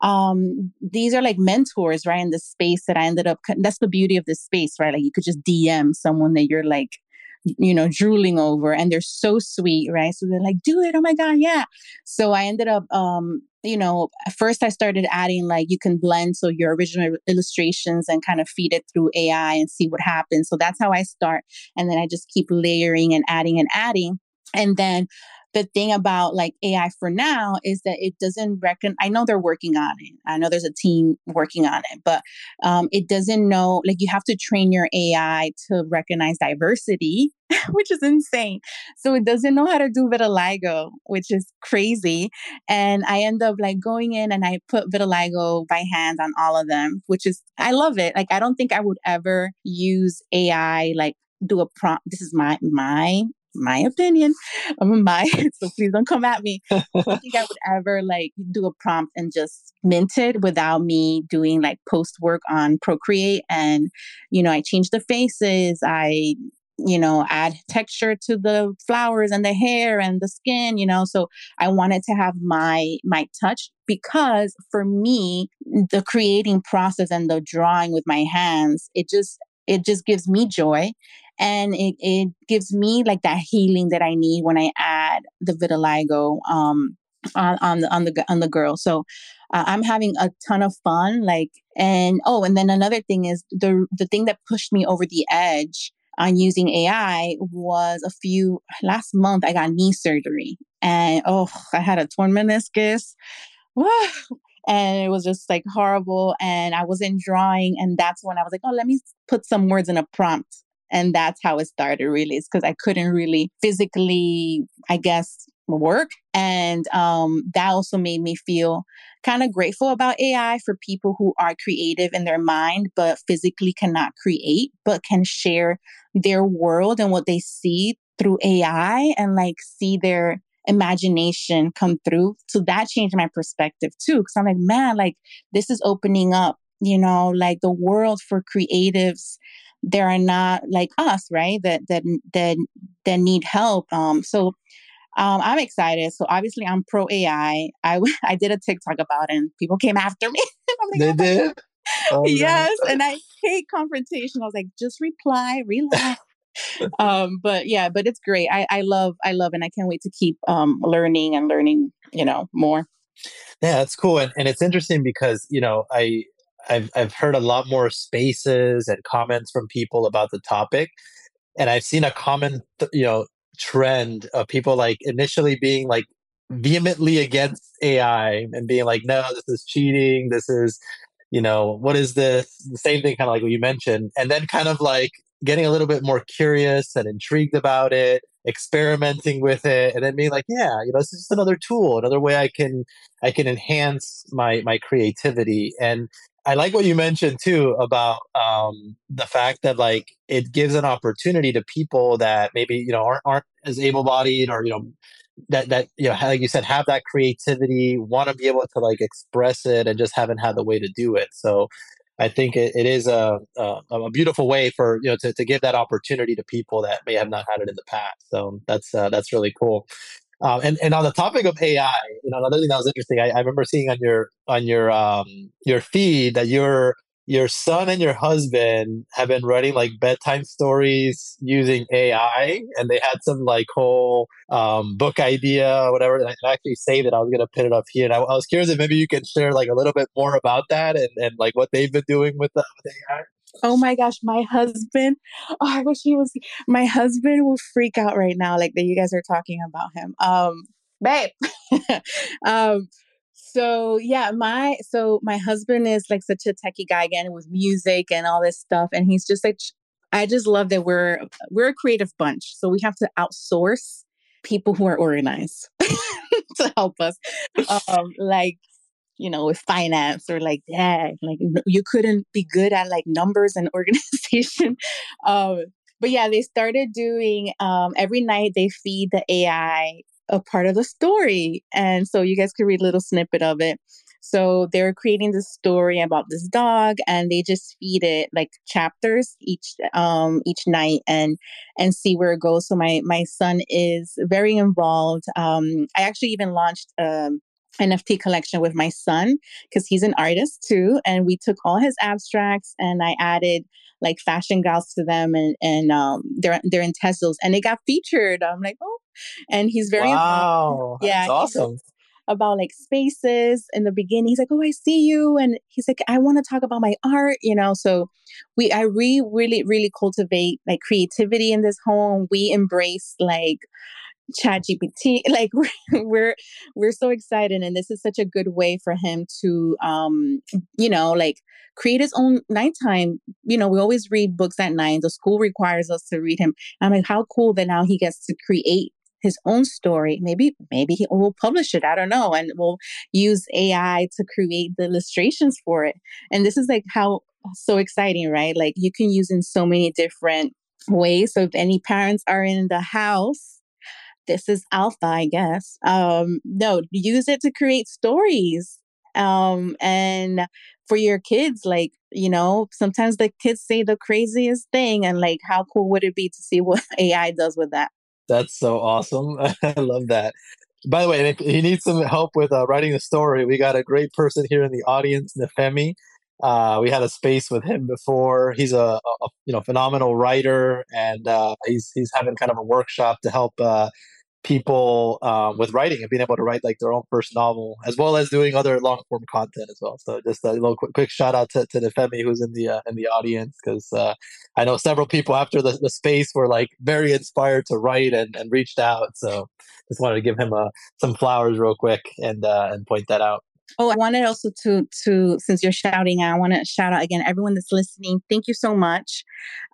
Um, these are like mentors, right? In the space that I ended up, that's the beauty of this space, right? Like you could just DM someone that you're like, you know, drooling over and they're so sweet, right? So they're like, do it. Oh my God. Yeah. So I ended up, um, you know, first I started adding like you can blend so your original illustrations and kind of feed it through AI and see what happens. So that's how I start. And then I just keep layering and adding and adding. And then the thing about like AI for now is that it doesn't reckon. I know they're working on it. I know there's a team working on it, but um, it doesn't know. Like you have to train your AI to recognize diversity, which is insane. So it doesn't know how to do vitiligo, which is crazy. And I end up like going in and I put vitiligo by hand on all of them, which is I love it. Like I don't think I would ever use AI like do a prompt. This is my my my opinion. My so please don't come at me. I don't think I would ever like do a prompt and just mint it without me doing like post work on Procreate. And, you know, I change the faces, I you know add texture to the flowers and the hair and the skin you know so i wanted to have my my touch because for me the creating process and the drawing with my hands it just it just gives me joy and it, it gives me like that healing that I need when I add the vitiligo um, on, on the on the on the girl. So uh, I'm having a ton of fun. Like and oh, and then another thing is the the thing that pushed me over the edge on using AI was a few last month. I got knee surgery, and oh, I had a torn meniscus. and it was just like horrible and i wasn't drawing and that's when i was like oh let me put some words in a prompt and that's how it started really is because i couldn't really physically i guess work. And um, that also made me feel kind of grateful about ai for people who are creative in their mind but physically cannot create but can share their world and what they see through ai and like see their imagination come through. So that changed my perspective too because i'm like man like this is opening up you know like the world for creatives there are not like us, right? That that that that need help. Um, so um, I'm excited. So obviously, I'm pro AI. I I did a TikTok about it, and people came after me. like, they oh did. Oh, yes, no. and I hate confrontation. I was like, just reply, relax. um, but yeah, but it's great. I I love I love, and I can't wait to keep um learning and learning. You know more. Yeah, that's cool, and and it's interesting because you know I I've I've heard a lot more spaces and comments from people about the topic, and I've seen a common you know trend of people like initially being like vehemently against AI and being like, no, this is cheating. This is, you know, what is this? The same thing, kind of like what you mentioned, and then kind of like getting a little bit more curious and intrigued about it experimenting with it and then being like yeah you know this is just another tool another way i can i can enhance my my creativity and I like what you mentioned too about um, the fact that like it gives an opportunity to people that maybe you know aren't, aren't as able-bodied or you know that that you know like you said have that creativity want to be able to like express it and just haven't had the way to do it. So i think it, it is a, a, a beautiful way for you know to, to give that opportunity to people that may have not had it in the past. So that's uh, that's really cool um, and and on the topic of AI, you know, another thing that was interesting, I, I remember seeing on your on your um, your feed that your your son and your husband have been writing like bedtime stories using AI, and they had some like whole um, book idea or whatever. And I actually saved it. I was gonna put it up here, and I, I, was curious if maybe you could share like a little bit more about that and, and like what they've been doing with, the, with AI. Oh my gosh, my husband. Oh, I wish he was. My husband will freak out right now, like that you guys are talking about him. Um, babe. um, so yeah, my so my husband is like such a techie guy again with music and all this stuff, and he's just like, I just love that we're we're a creative bunch, so we have to outsource people who are organized to help us, um, like you know, with finance or like that. Like you couldn't be good at like numbers and organization. um, but yeah, they started doing um, every night they feed the AI a part of the story. And so you guys could read a little snippet of it. So they're creating this story about this dog and they just feed it like chapters each um each night and and see where it goes. So my my son is very involved. Um I actually even launched um NFT collection with my son because he's an artist too. And we took all his abstracts and I added like fashion gals to them and and um they're they're in Tezos and they got featured. I'm like, oh, and he's very wow, yeah, awesome. About like spaces in the beginning, he's like, "Oh, I see you," and he's like, "I want to talk about my art," you know. So we, I really, really, really cultivate like creativity in this home. We embrace like chat gpt like we're, we're so excited and this is such a good way for him to um you know like create his own nighttime. You know we always read books at night. The school requires us to read him. I'm like how cool that now he gets to create his own story. Maybe maybe he will publish it. I don't know. And we'll use ai to create the illustrations for it. And this is like how so exciting right? Like you can use in so many different ways. So if any parents are in the house this is alpha, I guess. Um, no, use it to create stories. Um, and for your kids, like, you know, sometimes the kids say the craziest thing, and like, how cool would it be to see what AI does with that? That's so awesome. I love that. By the way, if he needs some help with uh, writing the story, we got a great person here in the audience, Nefemi. Uh, we had a space with him before. He's a, a you know phenomenal writer, and uh, he's he's having kind of a workshop to help uh, people um, with writing and being able to write like their own first novel as well as doing other long form content as well. So just a little quick, quick shout out to, to Femi who's in the uh, in the audience because uh, I know several people after the, the space were like very inspired to write and, and reached out. So just wanted to give him uh, some flowers real quick and uh, and point that out. Oh, I wanted also to to since you're shouting, I want to shout out again everyone that's listening. Thank you so much.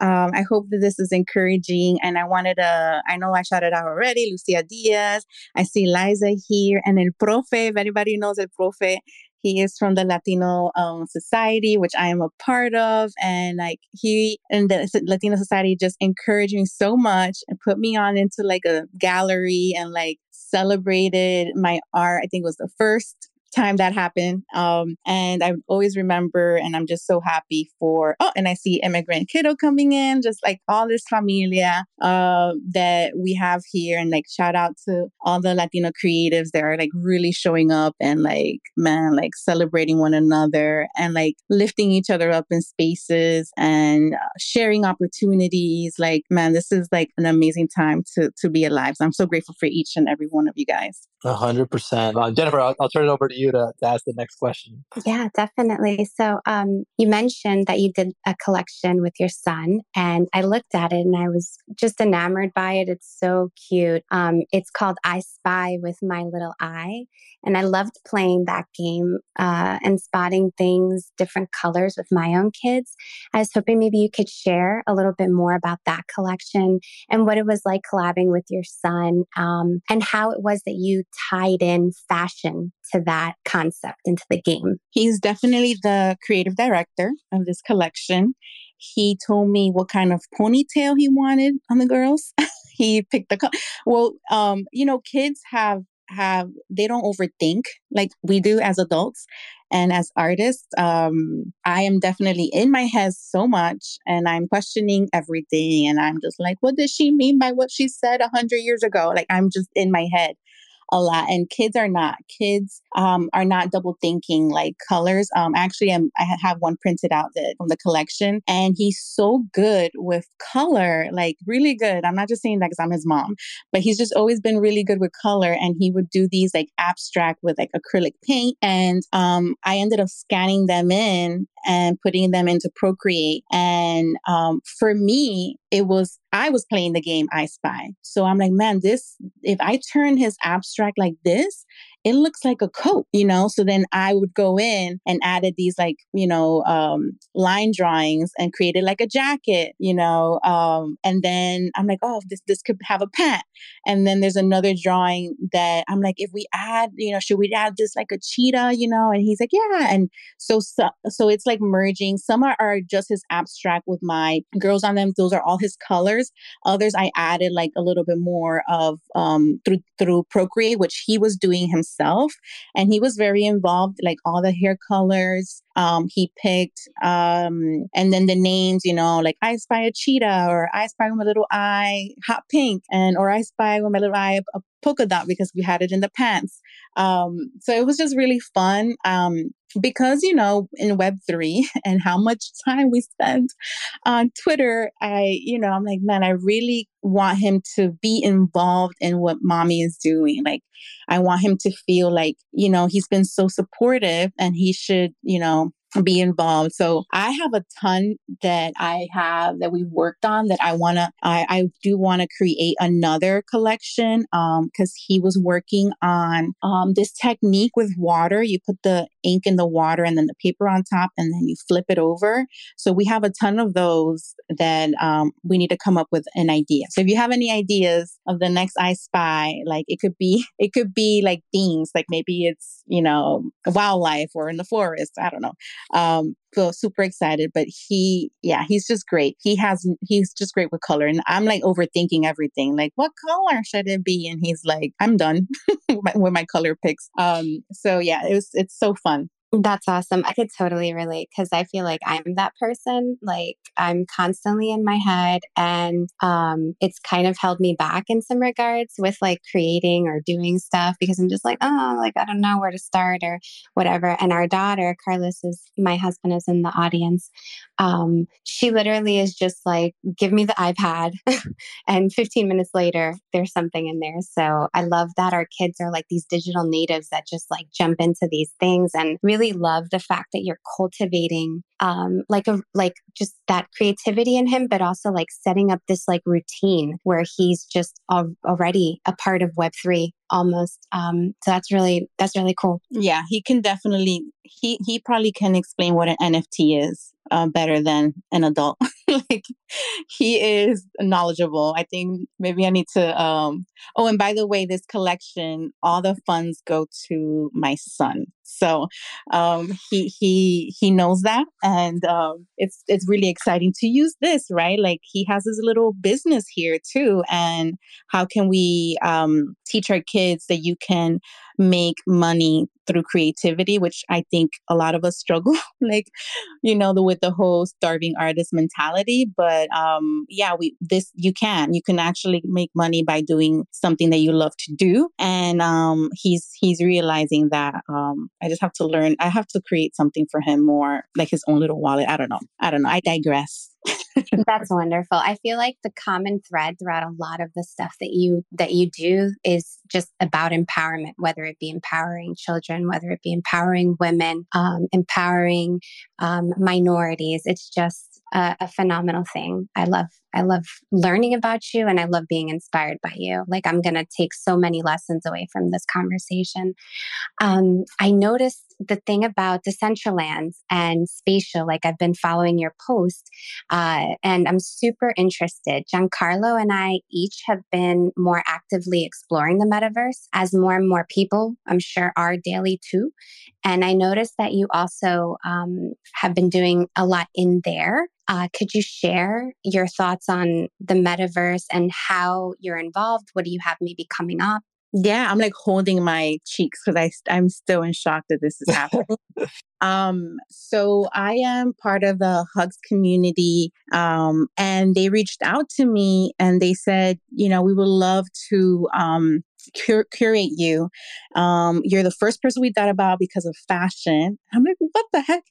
Um, I hope that this is encouraging, and I wanted to. I know I shouted out already. Lucia Diaz. I see Liza here, and El Profe. If anybody knows El Profe, he is from the Latino um, Society, which I am a part of, and like he and the Latino Society just encouraged me so much and put me on into like a gallery and like celebrated my art. I think was the first time that happened. Um, and I always remember, and I'm just so happy for, oh, and I see immigrant kiddo coming in, just like all this familia uh, that we have here. And like, shout out to all the Latino creatives that are like really showing up and like, man, like celebrating one another and like lifting each other up in spaces and uh, sharing opportunities. Like, man, this is like an amazing time to, to be alive. So I'm so grateful for each and every one of you guys. Hundred percent. Uh, Jenifer, I'll, I'll, turn it over to you to, to, ask the next question. Yeah, definitely. So, um, you mentioned that you did a collection with your son, and I looked at it and I was just enamored by it. It's so cute. Um, it's called I Spy with My Little Eye, and I loved playing that game uh, and spotting things, different colors with my own kids. I was hoping maybe you could share a little bit more about that collection and what it was like collabing with your son, um, and how it was that you tied in fashion to that concept into the game? He's definitely the creative director of this collection. He told me what kind of ponytail he wanted on the girls. he picked the co- well, um, you know, kids have have they don't overthink like we do as adults and as artists um i am definitely in my head so much and i'm questioning everything and i'm just like what does she mean by what she said a hundred years ago like i'm just in my head a lot and kids are not kids um, are not double thinking like colors. Um, actually, I'm, I have one printed out that, from the collection, and he's so good with color, like really good. I'm not just saying that because I'm his mom, but he's just always been really good with color. And he would do these like abstract with like acrylic paint, and um, I ended up scanning them in and putting them into Procreate. And um, for me, it was I was playing the game I Spy. So I'm like, man, this if I turn his abstract like this, it looks like a coat, you know? So then I would go in and added these like, you know, um, line drawings and created like a jacket, you know? Um, and then I'm like, oh, this, this could have a pant. And then there's another drawing that I'm like, if we add, you know, should we add this like a cheetah, you know? And he's like, yeah. And so, so, so it's like merging. Some are, are just his abstract with my girls on them. Those are all his colors. Others I added like a little bit more of, um, through, through Procreate, which he was doing himself himself. And he was very involved, like all the hair colors, um, he picked, um, and then the names, you know, like I spy a cheetah or I spy with my little eye hot pink and, or I spy with my little eye a polka dot because we had it in the pants. Um, so it was just really fun. Um, because, you know, in Web3 and how much time we spend on Twitter, I, you know, I'm like, man, I really want him to be involved in what mommy is doing. Like, I want him to feel like, you know, he's been so supportive and he should, you know, be involved. So I have a ton that I have that we've worked on that I want to, I, I do want to create another collection um because he was working on um this technique with water. You put the ink in the water and then the paper on top and then you flip it over. So we have a ton of those that um we need to come up with an idea. So if you have any ideas of the next I Spy, like it could be, it could be like themes, like maybe it's, you know, wildlife or in the forest. I don't know. Um, so super excited, but he, yeah, he's just great. He has, he's just great with color. And I'm like overthinking everything. Like, what color should it be? And he's like, I'm done with my color picks. Um, so yeah, it was, it's so fun. That's awesome. I could totally relate because I feel like I'm that person. Like I'm constantly in my head and um it's kind of held me back in some regards with like creating or doing stuff because I'm just like, oh, like I don't know where to start or whatever. And our daughter, Carlos is my husband is in the audience. Um, she literally is just like, give me the iPad. and 15 minutes later, there's something in there. So I love that our kids are like these digital natives that just like jump into these things and really love the fact that you're cultivating um, like a like just that creativity in him, but also like setting up this like routine where he's just al- already a part of Web three almost. Um, so that's really that's really cool. Yeah, he can definitely he he probably can explain what an NFT is uh, better than an adult. like he is knowledgeable. I think maybe I need to. Um, oh, and by the way, this collection, all the funds go to my son. So um, he he he knows that, and um, it's it's really exciting to use this, right? Like he has his little business here too, and how can we um, teach our kids that you can make money through creativity, which I think a lot of us struggle, like, you know, the with the whole starving artist mentality. But um, yeah, we this you can. You can actually make money by doing something that you love to do. And um he's he's realizing that um I just have to learn, I have to create something for him more like his own little wallet. I don't know. I don't know. I digress. That's wonderful. I feel like the common thread throughout a lot of the stuff that you that you do is just about empowerment, whether it be empowering children, whether it be empowering women, um, empowering um, minorities. It's just a, a phenomenal thing. I love I love learning about you and I love being inspired by you. Like I'm going to take so many lessons away from this conversation. Um, I noticed the thing about Decentraland and spatial, like I've been following your post uh, and I'm super interested. Jancarlo and I each have been more actively exploring the metaverse as more and more people, I'm sure, are daily too. And I noticed that you also um, have been doing a lot in there. Uh, could you share your thoughts on the metaverse and how you're involved? What do you have maybe coming up? Yeah, I'm like holding my cheeks because I I'm still in shock that this is happening. um, so I am part of the Hugs community, um, and they reached out to me and they said, you know, we would love to um, cur- curate you. Um, you're the first person we thought about because of fashion. I'm like, what the heck?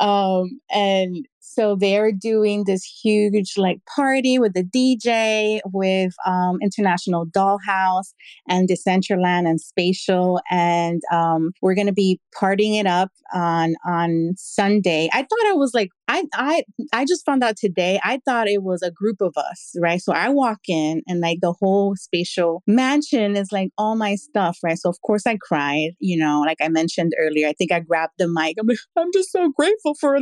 Um, and so they're doing this huge like party with the DJ, with um, International Dollhouse and Decentraland and Spatial, and um, we're gonna be partying it up on on Sunday. I thought it was like I I I just found out today. I thought it was a group of us, right? So I walk in and like the whole spatial mansion is like all my stuff, right? So of course I cried, you know, like I mentioned earlier. I think I grabbed the mic. I'm like, I'm just so grateful for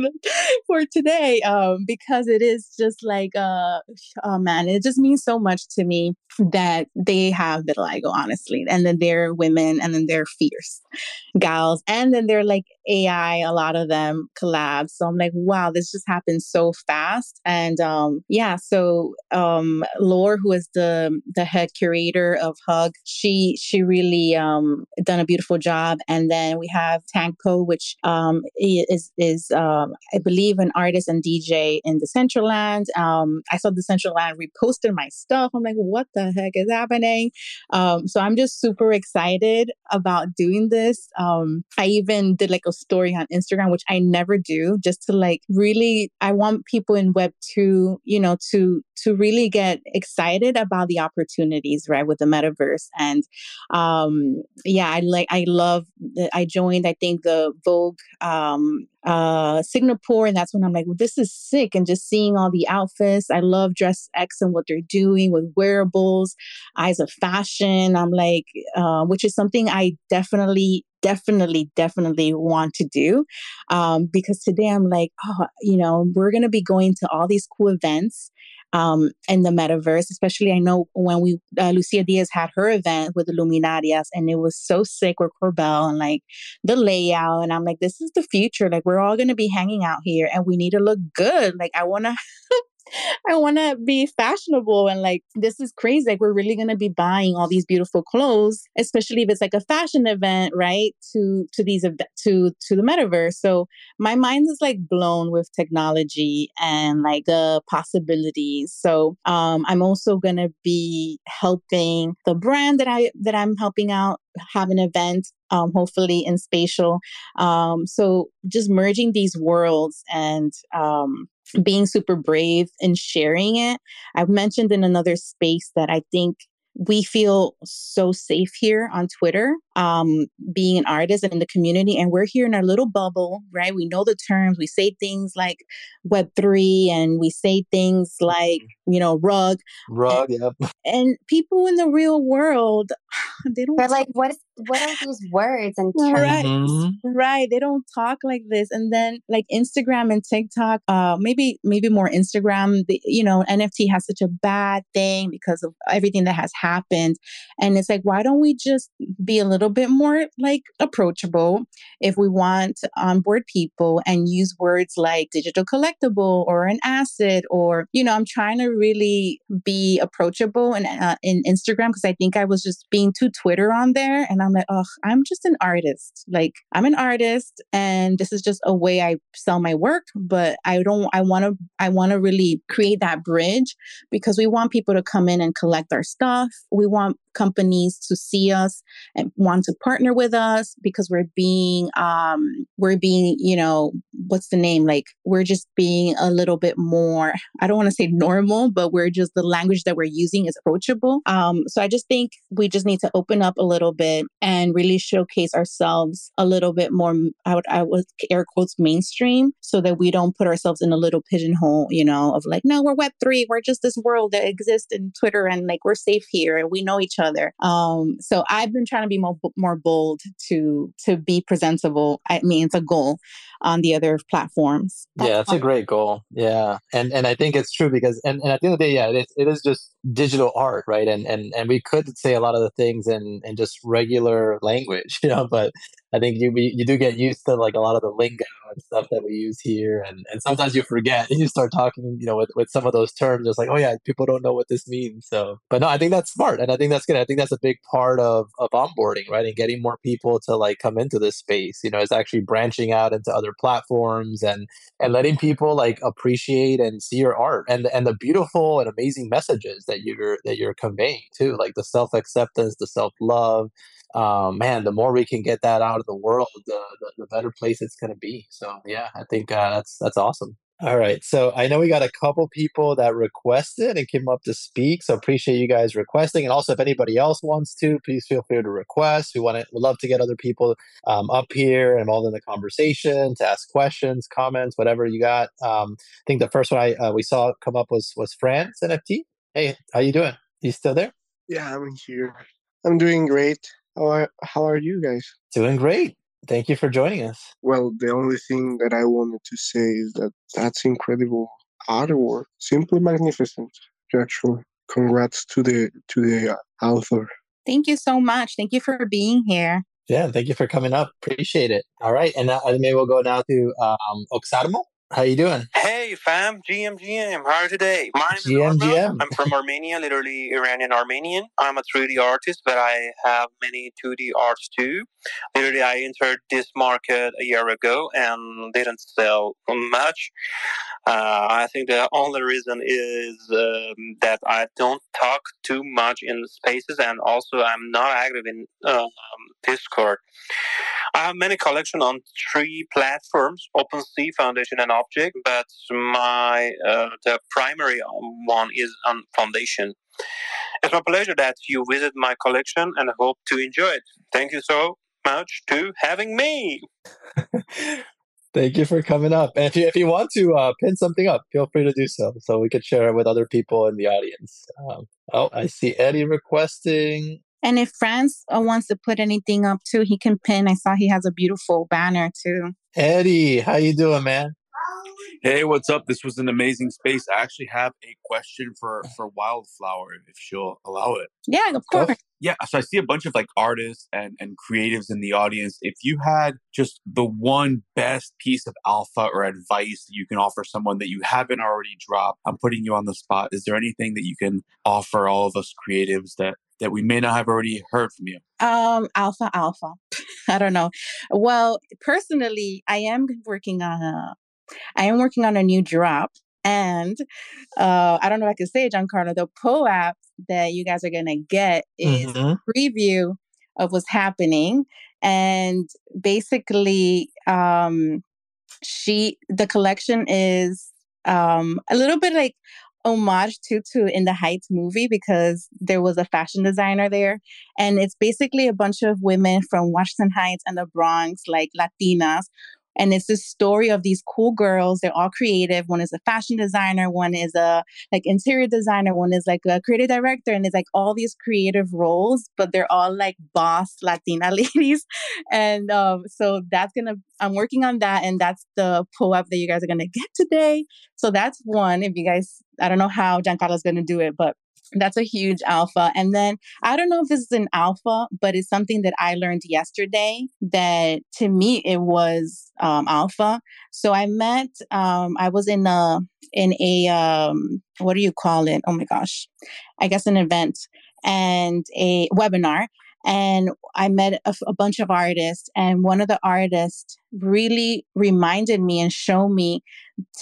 for today, um, because it is just like, uh, oh man, it just means so much to me that they have vitiligo, honestly, and then they're women, and then they're fierce gals, and then they're like AI. A lot of them collab. So I'm like, wow this just happened so fast. And um, yeah, so um, Laure, who is the the head curator of Hug, she she really um, done a beautiful job. And then we have Tanko, which um, is is um, I believe an artist and DJ in Decentraland. Um, I saw Decentraland reposted my stuff. I'm like, what the heck is happening? Um, so I'm just super excited about doing this. Um, I even did like a story on Instagram, which I never do, just to like really I want people in web 2, you know, to to really get excited about the opportunities, right, with the metaverse. And um yeah, I like I love the, I joined I think the Vogue um uh Singapore and that's when I'm like, well, this is sick and just seeing all the outfits. I love Dress X and what they're doing with wearables, eyes of fashion. I'm like, uh, which is something I definitely definitely, definitely want to do. Um, because today I'm like, oh, you know, we're going to be going to all these cool events um, in the metaverse. Especially, I know when we uh, Lucia Diaz had her event with the Luminarias, and it was so sick with Corbel and like the layout. And I'm like, this is the future. Like, we're all to be hanging out here, and we need to look good. Like, I want to. I want to be fashionable and like this is crazy. Like we're really going to be buying all these beautiful clothes, especially if it's like a fashion event, right? To to these to to the metaverse. So my mind is like blown with technology and like the possibilities. So um I'm also going to be helping the brand that I that I'm helping out have an event um, hopefully in spatial um, so just merging these worlds and um, being super brave and sharing it. I've mentioned in another space that I think we feel so safe here on Twitter, um, being an artist and in the community. And we're here in our little bubble, right? We know the terms. We say things like Web3 and we say things like, mm-hmm. you know, rug. Rug, and, yep. And people in the real world, they don't. They're like, what is what are these words and terms? Right, mm-hmm. right. They don't talk like this. And then like Instagram and TikTok, uh, maybe maybe more Instagram. The, you know, NFT has such a bad thing because of everything that has happened, and it's like, why don't we just be a little bit more like approachable if we want to onboard people and use words like digital collectible or an asset or you know, I'm trying to really be approachable in uh, in Instagram because I think I was just being too Twitter on there and I'm like, oh, I'm just an artist. Like I'm an artist and this is just a way I sell my work, but I don't I want to I want to really create that bridge because we want people to come in and collect our stuff. We want companies to see us and want to partner with us because we're being um we're being you know what's the name? Like we're just being a little bit more i don't want to say normal but we're just the language that we're using is approachable. Um so i just think we just need to open up a little bit and really showcase ourselves a little bit more i would i would air quotes mainstream so that we don't put ourselves in a little pigeonhole you know of like no we're web 3 we're just this world that exists in twitter and like we're safe here and we know each other um so i've been trying to be more more bold to to be presentable i mean it's a goal on the other platforms. Yeah, that's a great goal. Yeah, and and I think it's true because and, and at the end of the day, yeah, it is, it is just digital art, right? And and and we could say a lot of the things in in just regular language, you know, but I think you you do get used to like a lot of the lingo and stuff that we use here, and, and sometimes you forget and you start talking, you know, with, with some of those terms. It's like, oh yeah, people don't know what this means. So, but no, I think that's smart, and I think that's good. I think that's a big part of of onboarding, right, and getting more people to like come into this space. You know, is actually branching out into other platforms and and letting people like appreciate and see your art and and the beautiful and amazing messages that you're that you're conveying too, like the self acceptance, the self love um, man, the more we can get that out of the world, the, the, the better place it's going to be. So yeah, I think uh, that's that's awesome. All right, so I know we got a couple people that requested and came up to speak. So appreciate you guys requesting, and also if anybody else wants to, please feel free to request. We want to, we love to get other people um, up here involved in the conversation to ask questions, comments, whatever you got. Um, I think the first one I uh, we saw come up was was France NFT. Hey, how you doing? You still there? Yeah, I'm here. I'm doing great. How are, how are you guys? Doing great. Thank you for joining us. Well, the only thing that I wanted to say is that that's incredible artwork, simply magnificent. Actually, congrats to the to the uh, author. Thank you so much. Thank you for being here. Yeah, thank you for coming up. Appreciate it. All right, and now, maybe we'll go now to um, Oxarmo. How you doing? Hey, fam, GM, GM. How are you today? My name GM, is GM. I'm from Armenia, literally Iranian Armenian. I'm a 3D artist, but I have many 2D arts too. Literally, I entered this market a year ago and didn't sell much. Uh, I think the only reason is um, that I don't talk too much in spaces, and also I'm not active in um, Discord. I have many collection on three platforms: OpenSea, Foundation, and objkt. But my uh, the primary one is on Foundation. It's my pleasure that you visit my collection, and I hope to enjoy it. Thank you so much to having me. Thank you for coming up. And if you if you want to uh, pin something up, feel free to do so, so we could share it with other people in the audience. Um, oh, I see Eddie requesting. And if France uh, wants to put anything up too, he can pin. I saw he has a beautiful banner too. Eddie, how you doing, man? Hey, what's up? This was an amazing space. I actually have a question for for Wildflower, if she'll allow it. Yeah, of course. Yeah, so I see a bunch of like artists and and creatives in the audience. If you had just the one best piece of alpha or advice that you can offer someone that you haven't already dropped, I'm putting you on the spot. Is there anything that you can offer all of us creatives that that we may not have already heard from you? Um, alpha, alpha. I don't know. Well, personally, I am working on a I am working on a new drop. And uh, I don't know if I can say it, Jancarlo, the POAP that you guys are going to get is mm-hmm. a preview of what's happening. And basically, um, she, the collection is um, a little bit like homage to to in the Heights movie because there was a fashion designer there, and it's basically a bunch of women from Washington Heights and the Bronx, like Latinas, and it's this story of these cool girls. They're all creative. One is a fashion designer, one is a like interior designer, one is like a creative director, and it's like all these creative roles, but they're all like boss Latina ladies. And um, so that's gonna I'm working on that, and that's the POAP that you guys are gonna get today. So that's one. If you guys, I don't know how Jancarlo's gonna do it, but that's a huge alpha. And then I don't know if this is an alpha, but it's something that I learned yesterday that to me it was um, alpha. So I met, um, I was in a, in a, um, what do you call it? Oh my gosh. I guess an event and a webinar and I met a, a, bunch of artists, and one of the artists really reminded me and showed me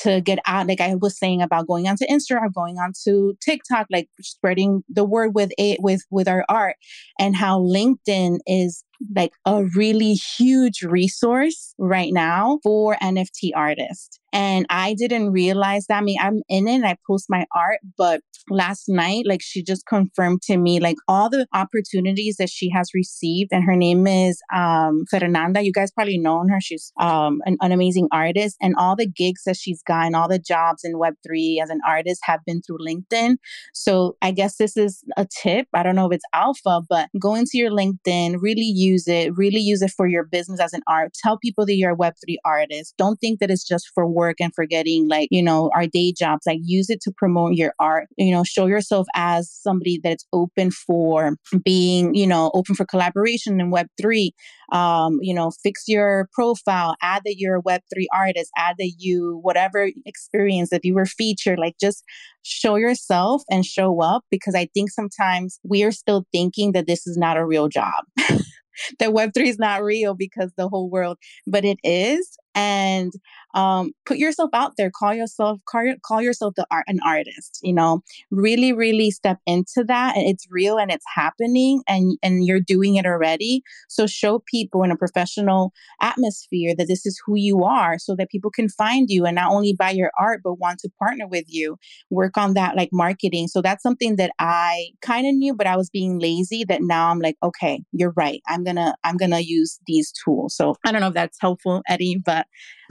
to get out. Like I was saying about going onto Instagram, going onto TikTok, like spreading the word with it with with our art, and how LinkedIn is like a really huge resource right now for NFT artists. And I didn't realize that. I mean, I'm in it, and I post my art, but last night, like she just confirmed to me like all the opportunities that she has received. And her name is um, Fernanda. You guys probably known her. She's um, an, an amazing artist. And all the gigs that she's gotten, all the jobs in Web3 as an artist have been through LinkedIn. So I guess this is a tip. I don't know if it's alpha, but go into your LinkedIn, really use it, really use it for your business as an art. Tell people that you're a Web3 artist. Don't think that it's just for work and for getting like, you know, our day jobs. Like use it to promote your art. You know, show yourself as somebody that's open for being, you know, open for collaboration in Web3. um, you know, fix your profile, add that you're a Web3 artist, add that you, whatever experience, if you were featured, like just show yourself and show up because I think sometimes we are still thinking that this is not a real job. that Web3 is not real because the whole world, but it is. And um, put yourself out there. Call yourself call, call yourself the art, an artist. You know, really, really step into that, and it's real and it's happening, and and you're doing it already. So show people in a professional atmosphere that this is who you are, so that people can find you and not only buy your art but want to partner with you. Work on that like marketing. So that's something that I kind of knew, but I was being lazy. That now I'm like, okay, you're right. I'm gonna I'm gonna use these tools. So I don't know if that's helpful, Eddie, but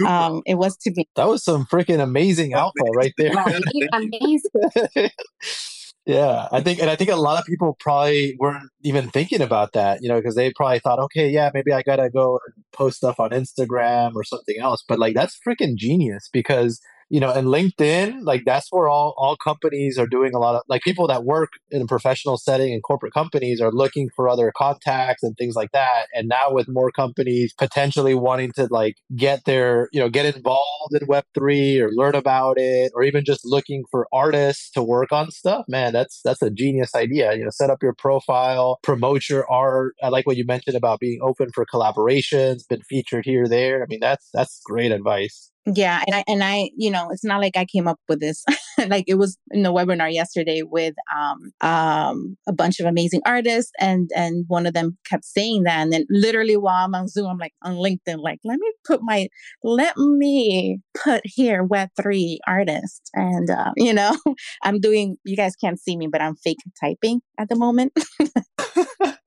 um, it was to me. That was some freaking amazing alpha right there. amazing. yeah, I think, and I think a lot of people probably weren't even thinking about that, you know, because they probably thought, okay, yeah, maybe I gotta go and post stuff on Instagram or something else. But like, that's freaking genius because you know, and LinkedIn, like that's where all, all companies are doing a lot of like people that work in a professional setting and corporate companies are looking for other contacts and things like that. And now with more companies potentially wanting to like get their, you know, get involved in Web3 or learn about it, or even just looking for artists to work on stuff, man, that's that's a genius idea. You know, set up your profile, promote your art. I like what you mentioned about being open for collaborations, been featured here, there. I mean, that's that's great advice. Yeah, and I and I, you know, it's not like I came up with this. like it was in the webinar yesterday with um um a bunch of amazing artists and and one of them kept saying that and then literally while I'm on Zoom, I'm like on LinkedIn, like, let me put my let me put here web3 artist. And uh, you know, I'm doing you guys can't see me, but I'm fake typing at the moment.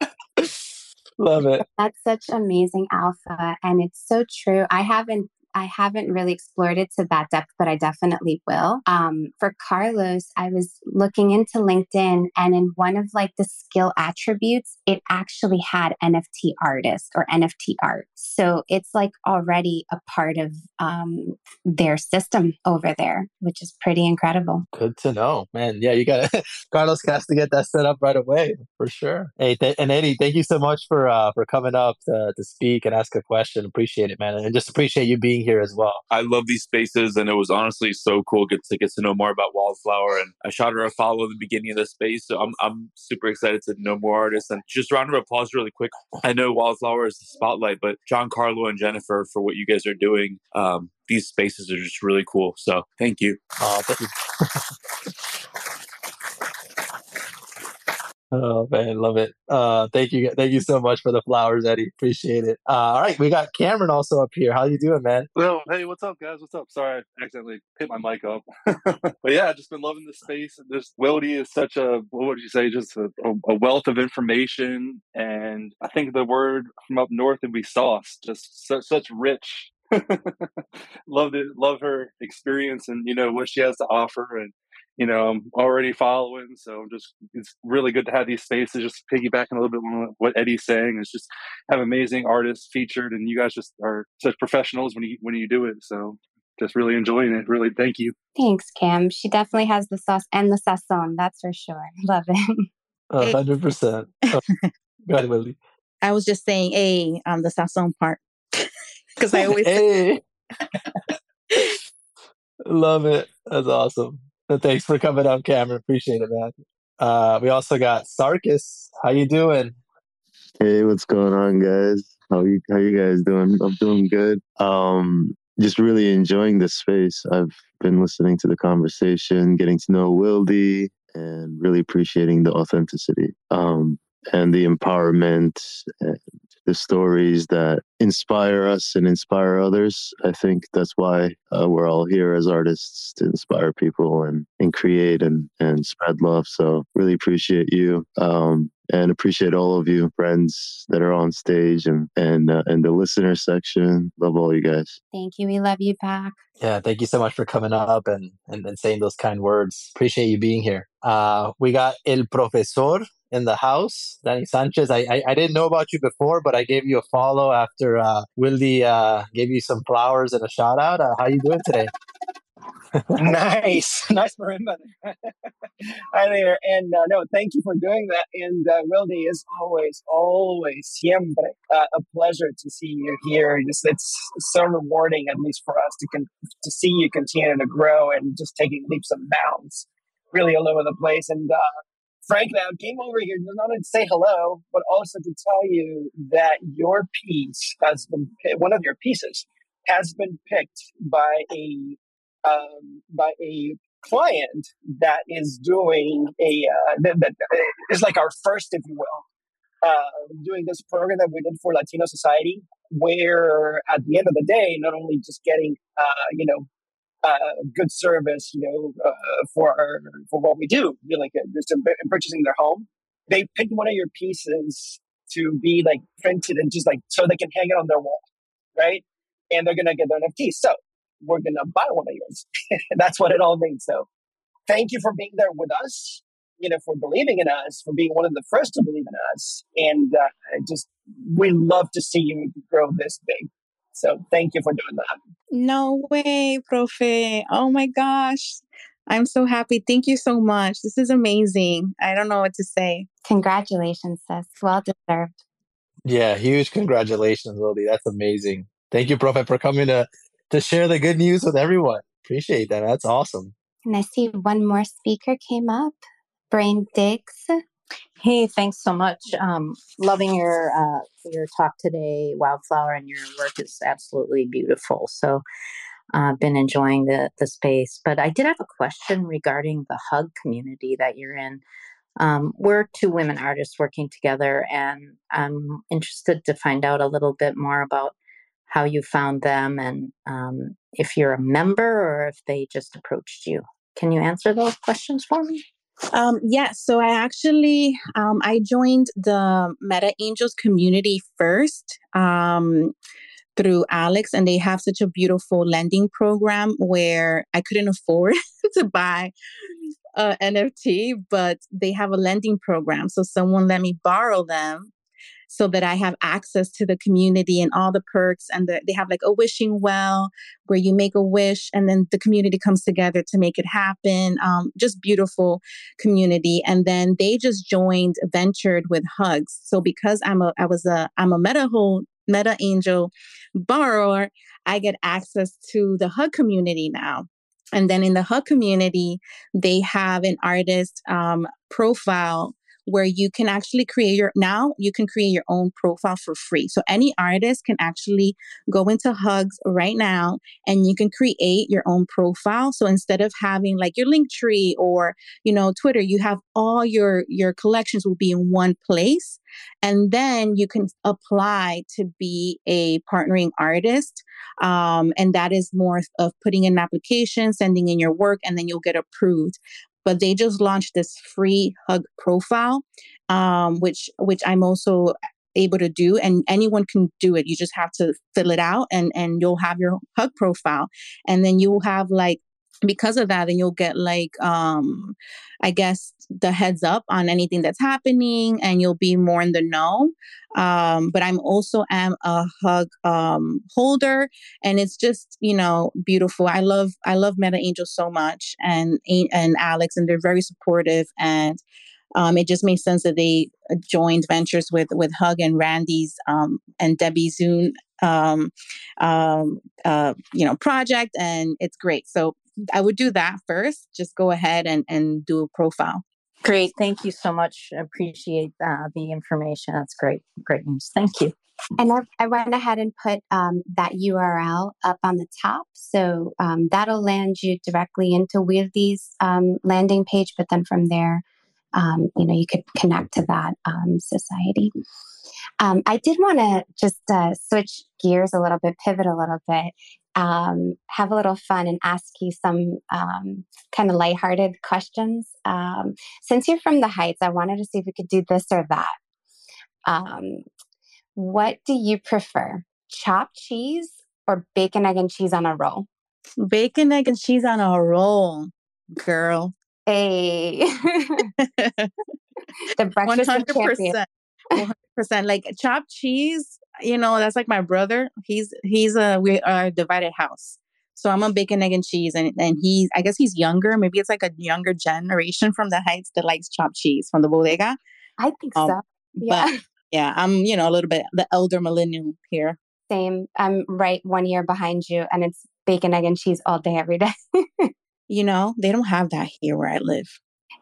Love it. That's such amazing alpha. And it's so true. I haven't I haven't really explored it to that depth, but I definitely will. Um, for Carlos, I was looking into LinkedIn and in one of like the skill attributes, it actually had NFT artist or NFT art. So it's like already a part of um, their system over there, which is pretty incredible. Good to know, man. Yeah, you got Carlos has to get that set up right away for sure. Hey, th- and Eddie, thank you so much for uh, for coming up to, to speak and ask a question. Appreciate it, man, and just appreciate you being here as well. I love these spaces, and it was honestly so cool get to get to know more about Wildflower. And I shot her a follow in the beginning of the space, so I'm I'm super excited to know more artists. And just round of applause, really quick. I know Wildflower is the spotlight, but Jancarlo and Jenifer for what you guys are doing. Um, these spaces are just really cool. So thank you. Oh, thank you. Oh man, love it. Uh, thank you, thank you so much for the flowers, Eddie. Appreciate it. Uh, all right, we got Cameron also up here. How you doing, man? Well, hey, what's up, guys? What's up? Sorry, I accidentally hit my mic up. but yeah, I've just been loving this space. This Wildy is such a what would you say? Just a, a, wealth of information, and I think the word from up north would be sauce. Just such such rich. love it. Love her experience and you know what she has to offer and you know, I'm already following. So I'm just it's really good to have these spaces. Just piggybacking a little bit on what Eddie's saying is just have amazing artists featured, and you guys just are such professionals when you when you do it. So just really enjoying it. Really, thank you. Thanks, Cam. She definitely has the sauce and the sazon. That's for sure. Love it. A hundred percent. Oh, go ahead, Wildy. I was just saying, a on um, the sazon part because I always. hey. Love it. That's awesome. Thanks for coming up, Cameron. Appreciate it, man. Uh, we also got Sarkis. How you doing? Hey, what's going on, guys? How you how you guys doing? I'm doing good. Um, just really enjoying this space. I've been listening to the conversation, getting to know Wildy, and really appreciating the authenticity um, and the empowerment and the stories that inspire us and inspire others. I think that's why uh, we're all here as artists to inspire people and, and create and, and spread love. So really appreciate you. Um, and appreciate all of you friends that are on stage and and uh, and the listener section love all you guys thank you we love you back yeah thank you so much for coming up and and, and saying those kind words appreciate you being here uh we got el profesor in the house. Danny Sanchez, I, I, I didn't know about you before, but I gave you a follow after uh, Wildy uh, gave you some flowers and a shout out. Uh, how you doing today? nice, nice marimba. Hi there, and uh, no, thank you for doing that. And uh, Wildy is always, always siempre uh, a pleasure to see you here. Just it's so rewarding, at least for us, to con- to see you continue to grow and just taking leaps and bounds, really all over the place. And uh, frankly, I came over here not only to say hello, but also to tell you that your piece has been one of your pieces has been picked by a um, by a client that is doing a uh, that, that is like our first, if you will, uh, doing this program that we did for Latino Society, where at the end of the day, not only just getting uh, you know uh, good service, you know, uh, for our, for what we do, you know, like uh, just purchasing their home, they pick one of your pieces to be like printed and just like so they can hang it on their wall, right? And they're gonna get their NFT. So we're to buy one of yours. That's what it all means. So thank you for being there with us, you know, for believing in us, for being one of the first to believe in us. And uh, just, we love to see you grow this big. So thank you for doing that. No way, Profe. Oh my gosh. I'm so happy. Thank you so much. This is amazing. I don't know what to say. Congratulations, sis. Well deserved. Yeah, huge congratulations, Lily. That's amazing. Thank you, Profe, for coming to to share the good news with everyone. Appreciate that. That's awesome. And I see one more speaker came up. Brain Diggs. Hey, thanks so much. Um, loving your uh, your talk today, Wildflower, and your work is absolutely beautiful. So, I've uh, been enjoying the the space. But I did have a question regarding the hug community that you're in. Um, we're two women artists working together, and I'm interested to find out a little bit more about how you found them and um, if you're a member or if they just approached you. Can you answer those questions for me? Um, yes. Yeah, so I actually um, I joined the Meta Angels community first um, through Alex, and they have such a beautiful lending program where I couldn't afford to buy a NFT, but they have a lending program. So someone let me borrow them so that I have access to the community and all the perks. And the, they have like a wishing well where you make a wish and then the community comes together to make it happen. Um, just beautiful community. And then they just joined Ventured with Hugs. So because I'm a, I was a, I'm a meta whole Meta Angel borrower, I get access to the Hug community now. And then in the Hug community, they have an artist um, profile where you can actually create your now you can create your own profile for free. So any artist can actually go into Hugs right now and you can create your own profile. So instead of having like your Linktree or you know Twitter, you have all your your collections will be in one place and then you can apply to be a partnering artist um, and that is more of putting in an application sending in your work and then you'll get approved but they just launched this free hug profile um, which which i'm also able to do and anyone can do it. You just have to fill it out and and you'll have your hug profile. And then you'll have like because of that then you'll get like um i guess the heads up on anything that's happening and you'll be more in the know um but i'm also am a hug um holder and it's just you know beautiful i love i love meta angel so much and and alex and they're very supportive and um, it just made sense that they uh, joined ventures with with Hug and Randi's um, and Debbie Soon um, um, uh, you know project, and it's great. So I would do that first. Just go ahead and, and do a profile. Great. Thank you so much. Appreciate uh, the information. That's great. Great news. Thank you. And I, I went ahead and put um, that URL up on the top. So um, that'll land you directly into Wildy's um, landing page. But then from there, um, you know, you could connect to that um, society. Um, I did want to just uh, switch gears a little bit, pivot a little bit, um, have a little fun and ask you some um, kind of lighthearted questions. Um, since you're from the Heights, I wanted to see if we could do this or that. Um, what do you prefer, chopped cheese or bacon, egg, and cheese on a roll? Bacon, egg, and cheese on a roll, girl. Hey. the breakfast 100%. 100%. Like chopped cheese, you know, that's like my brother. He's he's a we are a divided house. So I'm a bacon, egg, and cheese, and and he's I guess he's younger. Maybe it's like a younger generation from the Heights that likes chopped cheese from the bodega. I think um, so. Yeah. But yeah, I'm you know a little bit the elder millennial here. Same. I'm right one year behind you, and it's bacon, egg, and cheese all day, every day. you know, they don't have that here where I live.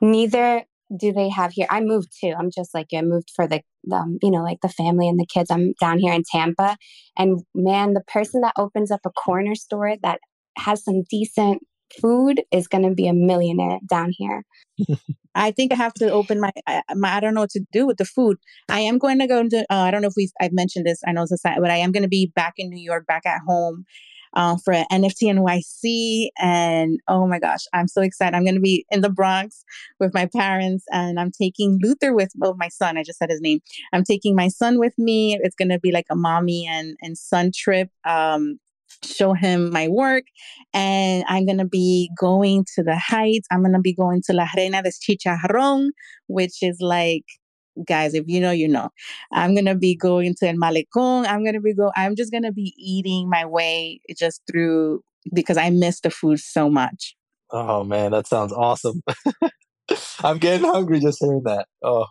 Neither do they have here. I moved too. I'm just like. I moved for the, um, you know, like the family and the kids. I'm down here in Tampa, and man, the person that opens up a corner store that has some decent food is going to be a millionaire down here. I think I have to open my, my, I don't know what to do with the food. I am going to go into, uh, I don't know if we I've mentioned this, I know it's a but I am going to be back in New York, back at home uh, for NFT NYC. And oh my gosh, I'm so excited. I'm going to be in the Bronx with my parents and I'm taking Luther with oh, my son. I just said his name. I'm taking my son with me. It's going to be like a mommy and, and son trip. Um, show him my work and i'm going to be going to the heights i'm going to be going to la reina de chicharrón which is like guys if you know you know. I'm going to be going to el malecon i'm going to be go i'm just going to be eating my way just through because i miss the food so much. Oh man that sounds awesome. I'm getting hungry just hearing that. Oh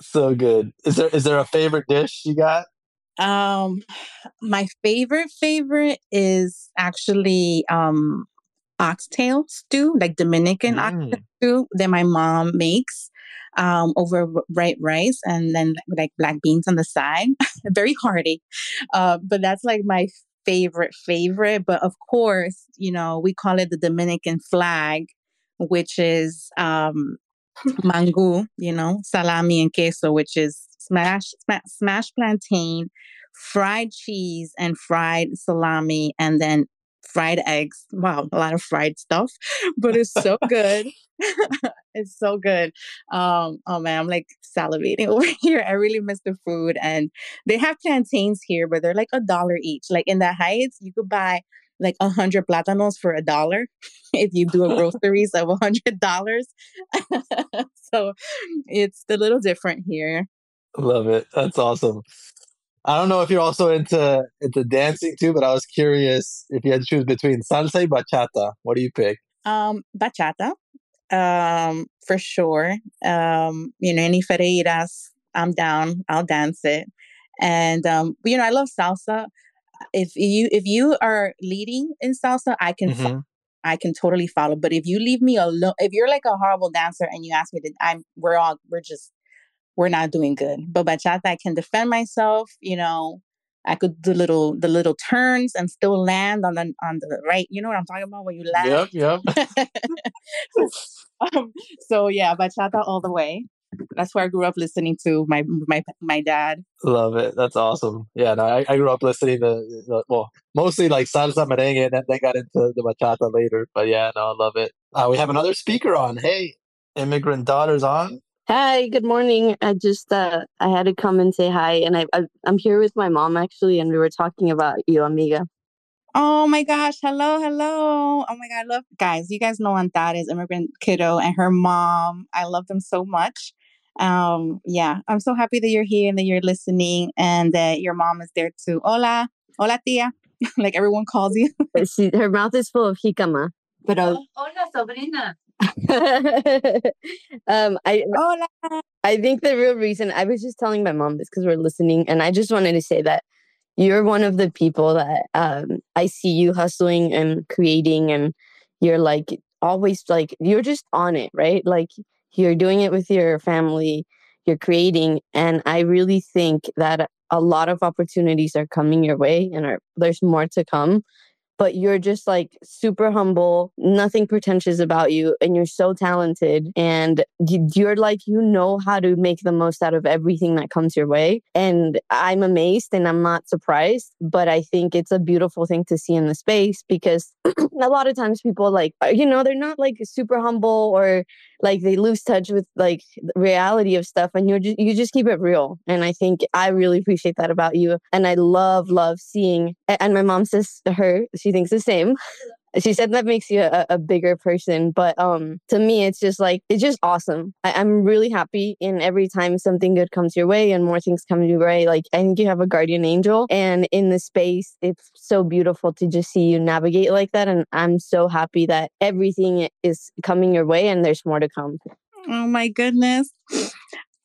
so good. Is there is there a favorite dish you got? Um, my favorite favorite is actually um oxtail stew, like Dominican mm. oxtail stew that my mom makes um over white rice and then like black beans on the side. Very hearty. Uh, but that's like my favorite favorite. But of course, you know, we call it the Dominican flag, which is um mangú, you know, salami and queso, which is smash, smash, smash plantain, fried cheese, and fried salami, and then fried eggs. Wow, a lot of fried stuff, but it's so good. it's so good. Um, oh man, I'm like salivating over here. I really miss the food. And they have plantains here, but they're like a dollar each. Like in the heights, you could buy like a hundred plátanos for a dollar if you do a groceries of a hundred dollars. so it's a little different here. Love it. That's awesome. I don't know if you're also into into dancing too, but I was curious if you had to choose between salsa and bachata. What do you pick? Um, bachata, um, for sure. Um, you know, any Ferreiras, I'm down. I'll dance it. And um, you know, I love salsa. If you if you are leading in salsa, I can mm-hmm. I can totally follow. But if you leave me alone, if you're like a horrible dancer and you ask me to, I'm we're all we're just we're not doing good. But bachata, I can defend myself. You know, I could do little the little turns and still land on the on the right. You know what I'm talking about when you land. Yep, yep. um, so yeah, bachata all the way. That's where I grew up listening to my my my dad. Love it. That's awesome. Yeah, no, I, I grew up listening to well, mostly like salsa merengue, and then they got into the bachata later. But yeah, no, I love it. Uh, we have another speaker on. Hey, immigrant daughters on. Hi, good morning. I just uh I had to come and say hi and I, I I'm here with my mom actually and we were talking about you, amiga. Oh my gosh, hello, hello. Oh my god, I love guys, you guys know Antares, immigrant kiddo and her mom. I love them so much. Um yeah, I'm so happy that you're here and that you're listening and that your mom is there too. Hola, hola tia, like everyone calls you. she, her mouth is full of jicama. Pero Hola, sobrina. um, I Hola. I think the real reason I was just telling my mom this because we're listening, and I just wanted to say that you're one of the people that um, I see you hustling and creating, and you're like always like you're just on it, right? Like you're doing it with your family, you're creating, and I really think that a lot of opportunities are coming your way, and are, there's more to come but you're just like super humble, nothing pretentious about you, and you're so talented. And you're like, you know how to make the most out of everything that comes your way. And I'm amazed and I'm not surprised, but I think it's a beautiful thing to see in the space because a lot of times people like, uh, you know, they're not like super humble or like they lose touch with like reality of stuff and you're just you just keep it real and i think i really appreciate that about you and i love love seeing and my mom says to her she thinks the same she said that makes you a, a bigger person. But um, to me, it's just like it's just awesome. I, I'm really happy, and every time something good comes your way and more things come your way, like I think you have a guardian angel, and in the space, it's so beautiful to just see you navigate like that. And I'm so happy that everything is coming your way, and there's more to come. Oh my goodness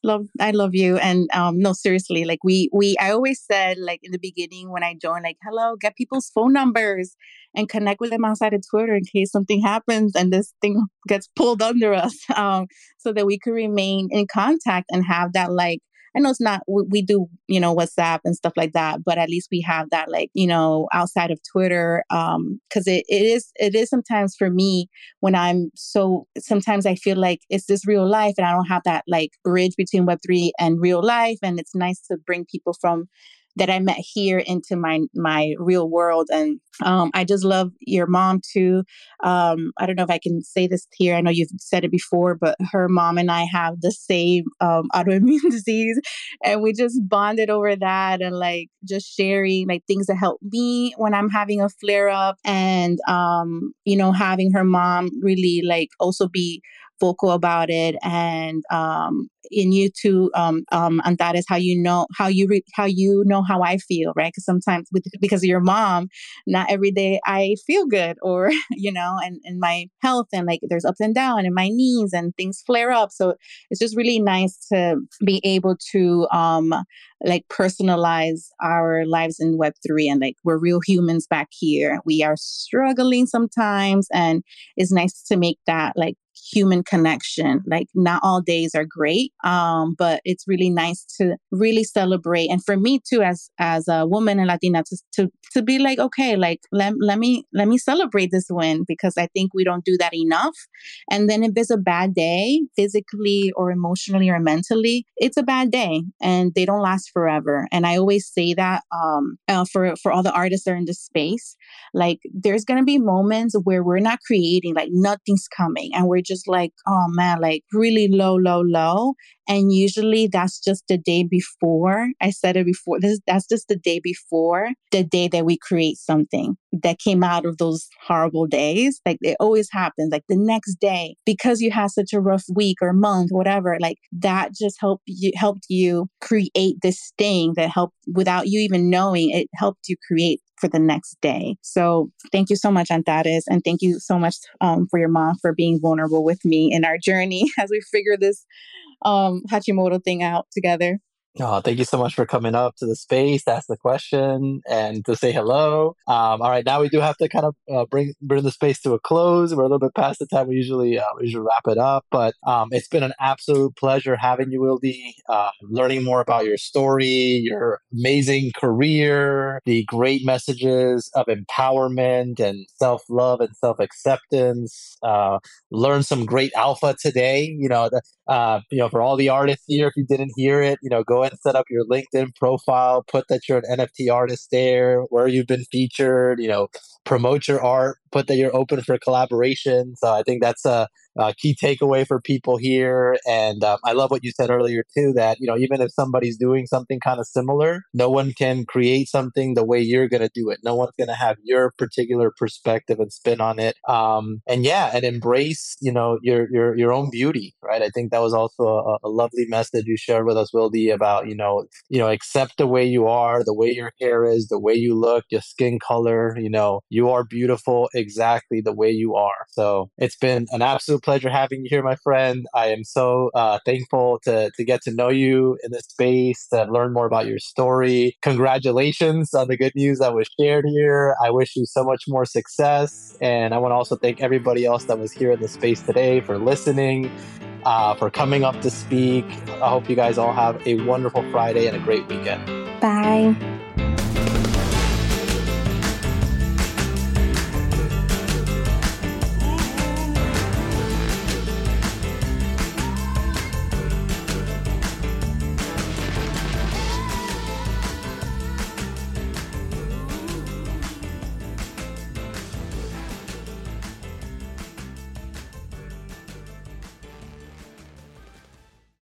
love i love you and um no seriously like we we i always said like in the beginning when i joined like hello get people's phone numbers and connect with them outside of twitter in case something happens and this thing gets pulled under us. Um so that we could remain in contact and have that like I know it's not, we, we, do, you know, WhatsApp and stuff like that, but at least we have that, like, you know, outside of Twitter. Um, cause it, it is, it is sometimes for me when I'm so, sometimes I feel like it's this real life and I don't have that like bridge between Web3 and real life. And it's nice to bring people from that I met here into my my real world. And um, I just love your mom too. Um, I don't know if I can say this here. I know you've said it before, but her mom and I have the same um, autoimmune disease, and we just bonded over that and like just sharing like things that help me when I'm having a flare up, and um, you know having her mom really like also be vocal about it and um, in you too um, um, and that is how you know how you re- how you know how i feel right? Because sometimes with because of your mom not every day i feel good or you know and in my health and like there's ups and downs in my knees and things flare up. So it's just really nice to be able to um like personalize our lives in web3 and like we're real humans back here. We are struggling sometimes and it's nice to make that like human connection. Like not all days are great, um, but it's really nice to really celebrate. And for me too, as as a woman and Latina, to to, to be like, okay, like let, let me let me celebrate this win because I think we don't do that enough. And then if it's a bad day, physically or emotionally or mentally, it's a bad day, and they don't last forever. And I always say that um, uh, for for all the artists that are in this space, like there's gonna be moments where we're not creating, like nothing's coming, and we're just like, oh man, like really low, low, low. And usually that's just the day before. I said it before. This that's just the day before the day that we create something that came out of those horrible days. Like it always happens. Like the next day, because you had such a rough week or month, whatever, like that just helped you helped you create this thing that helped without you even knowing it helped you create for the next day. So thank you so much, Antares. And thank you so much um, for your mom for being vulnerable with me in our journey as we figure this um, Hashimoto thing out together. Oh, thank you so much for coming up to the space to ask the question and to say hello. Um, all right, now we do have to kind of uh, bring bring the space to a close. We're a little bit past the time we usually uh, we usually wrap it up, but um, it's been an absolute pleasure having you, Wildy. Uh, learning more about your story, your amazing career, the great messages of empowerment and self love and self acceptance. Uh, learn some great alpha today. You know, the, uh, you know, for all the artists here, if you didn't hear it, you know, go set up your LinkedIn profile, put that you're an NFT artist there, where you've been featured, you know, promote your art, put that you're open for collaboration. So I think that's a, a key takeaway for people here. And um, I love what you said earlier too, that, you know, even if somebody's doing something kind of similar, no one can create something the way you're going to do it. No one's going to have your particular perspective and spin on it. Um, and yeah, and embrace, you know, your, your, your own beauty, right? I think that was also a, a lovely message you shared with us, Wildy, about, you know, you know, accept the way you are, the way your hair is, the way you look, your skin color, you know, you are beautiful exactly the way you are. So it's been an absolute pleasure having you here, my friend. I am so uh, thankful to, to get to know you in this space, to learn more about your story. Congratulations on the good news that was shared here. I wish you so much more success. And I want to also thank everybody else that was here in the space today for listening. Uh, for coming up to speak. I hope you guys all have a wonderful Friday and a great weekend. Bye.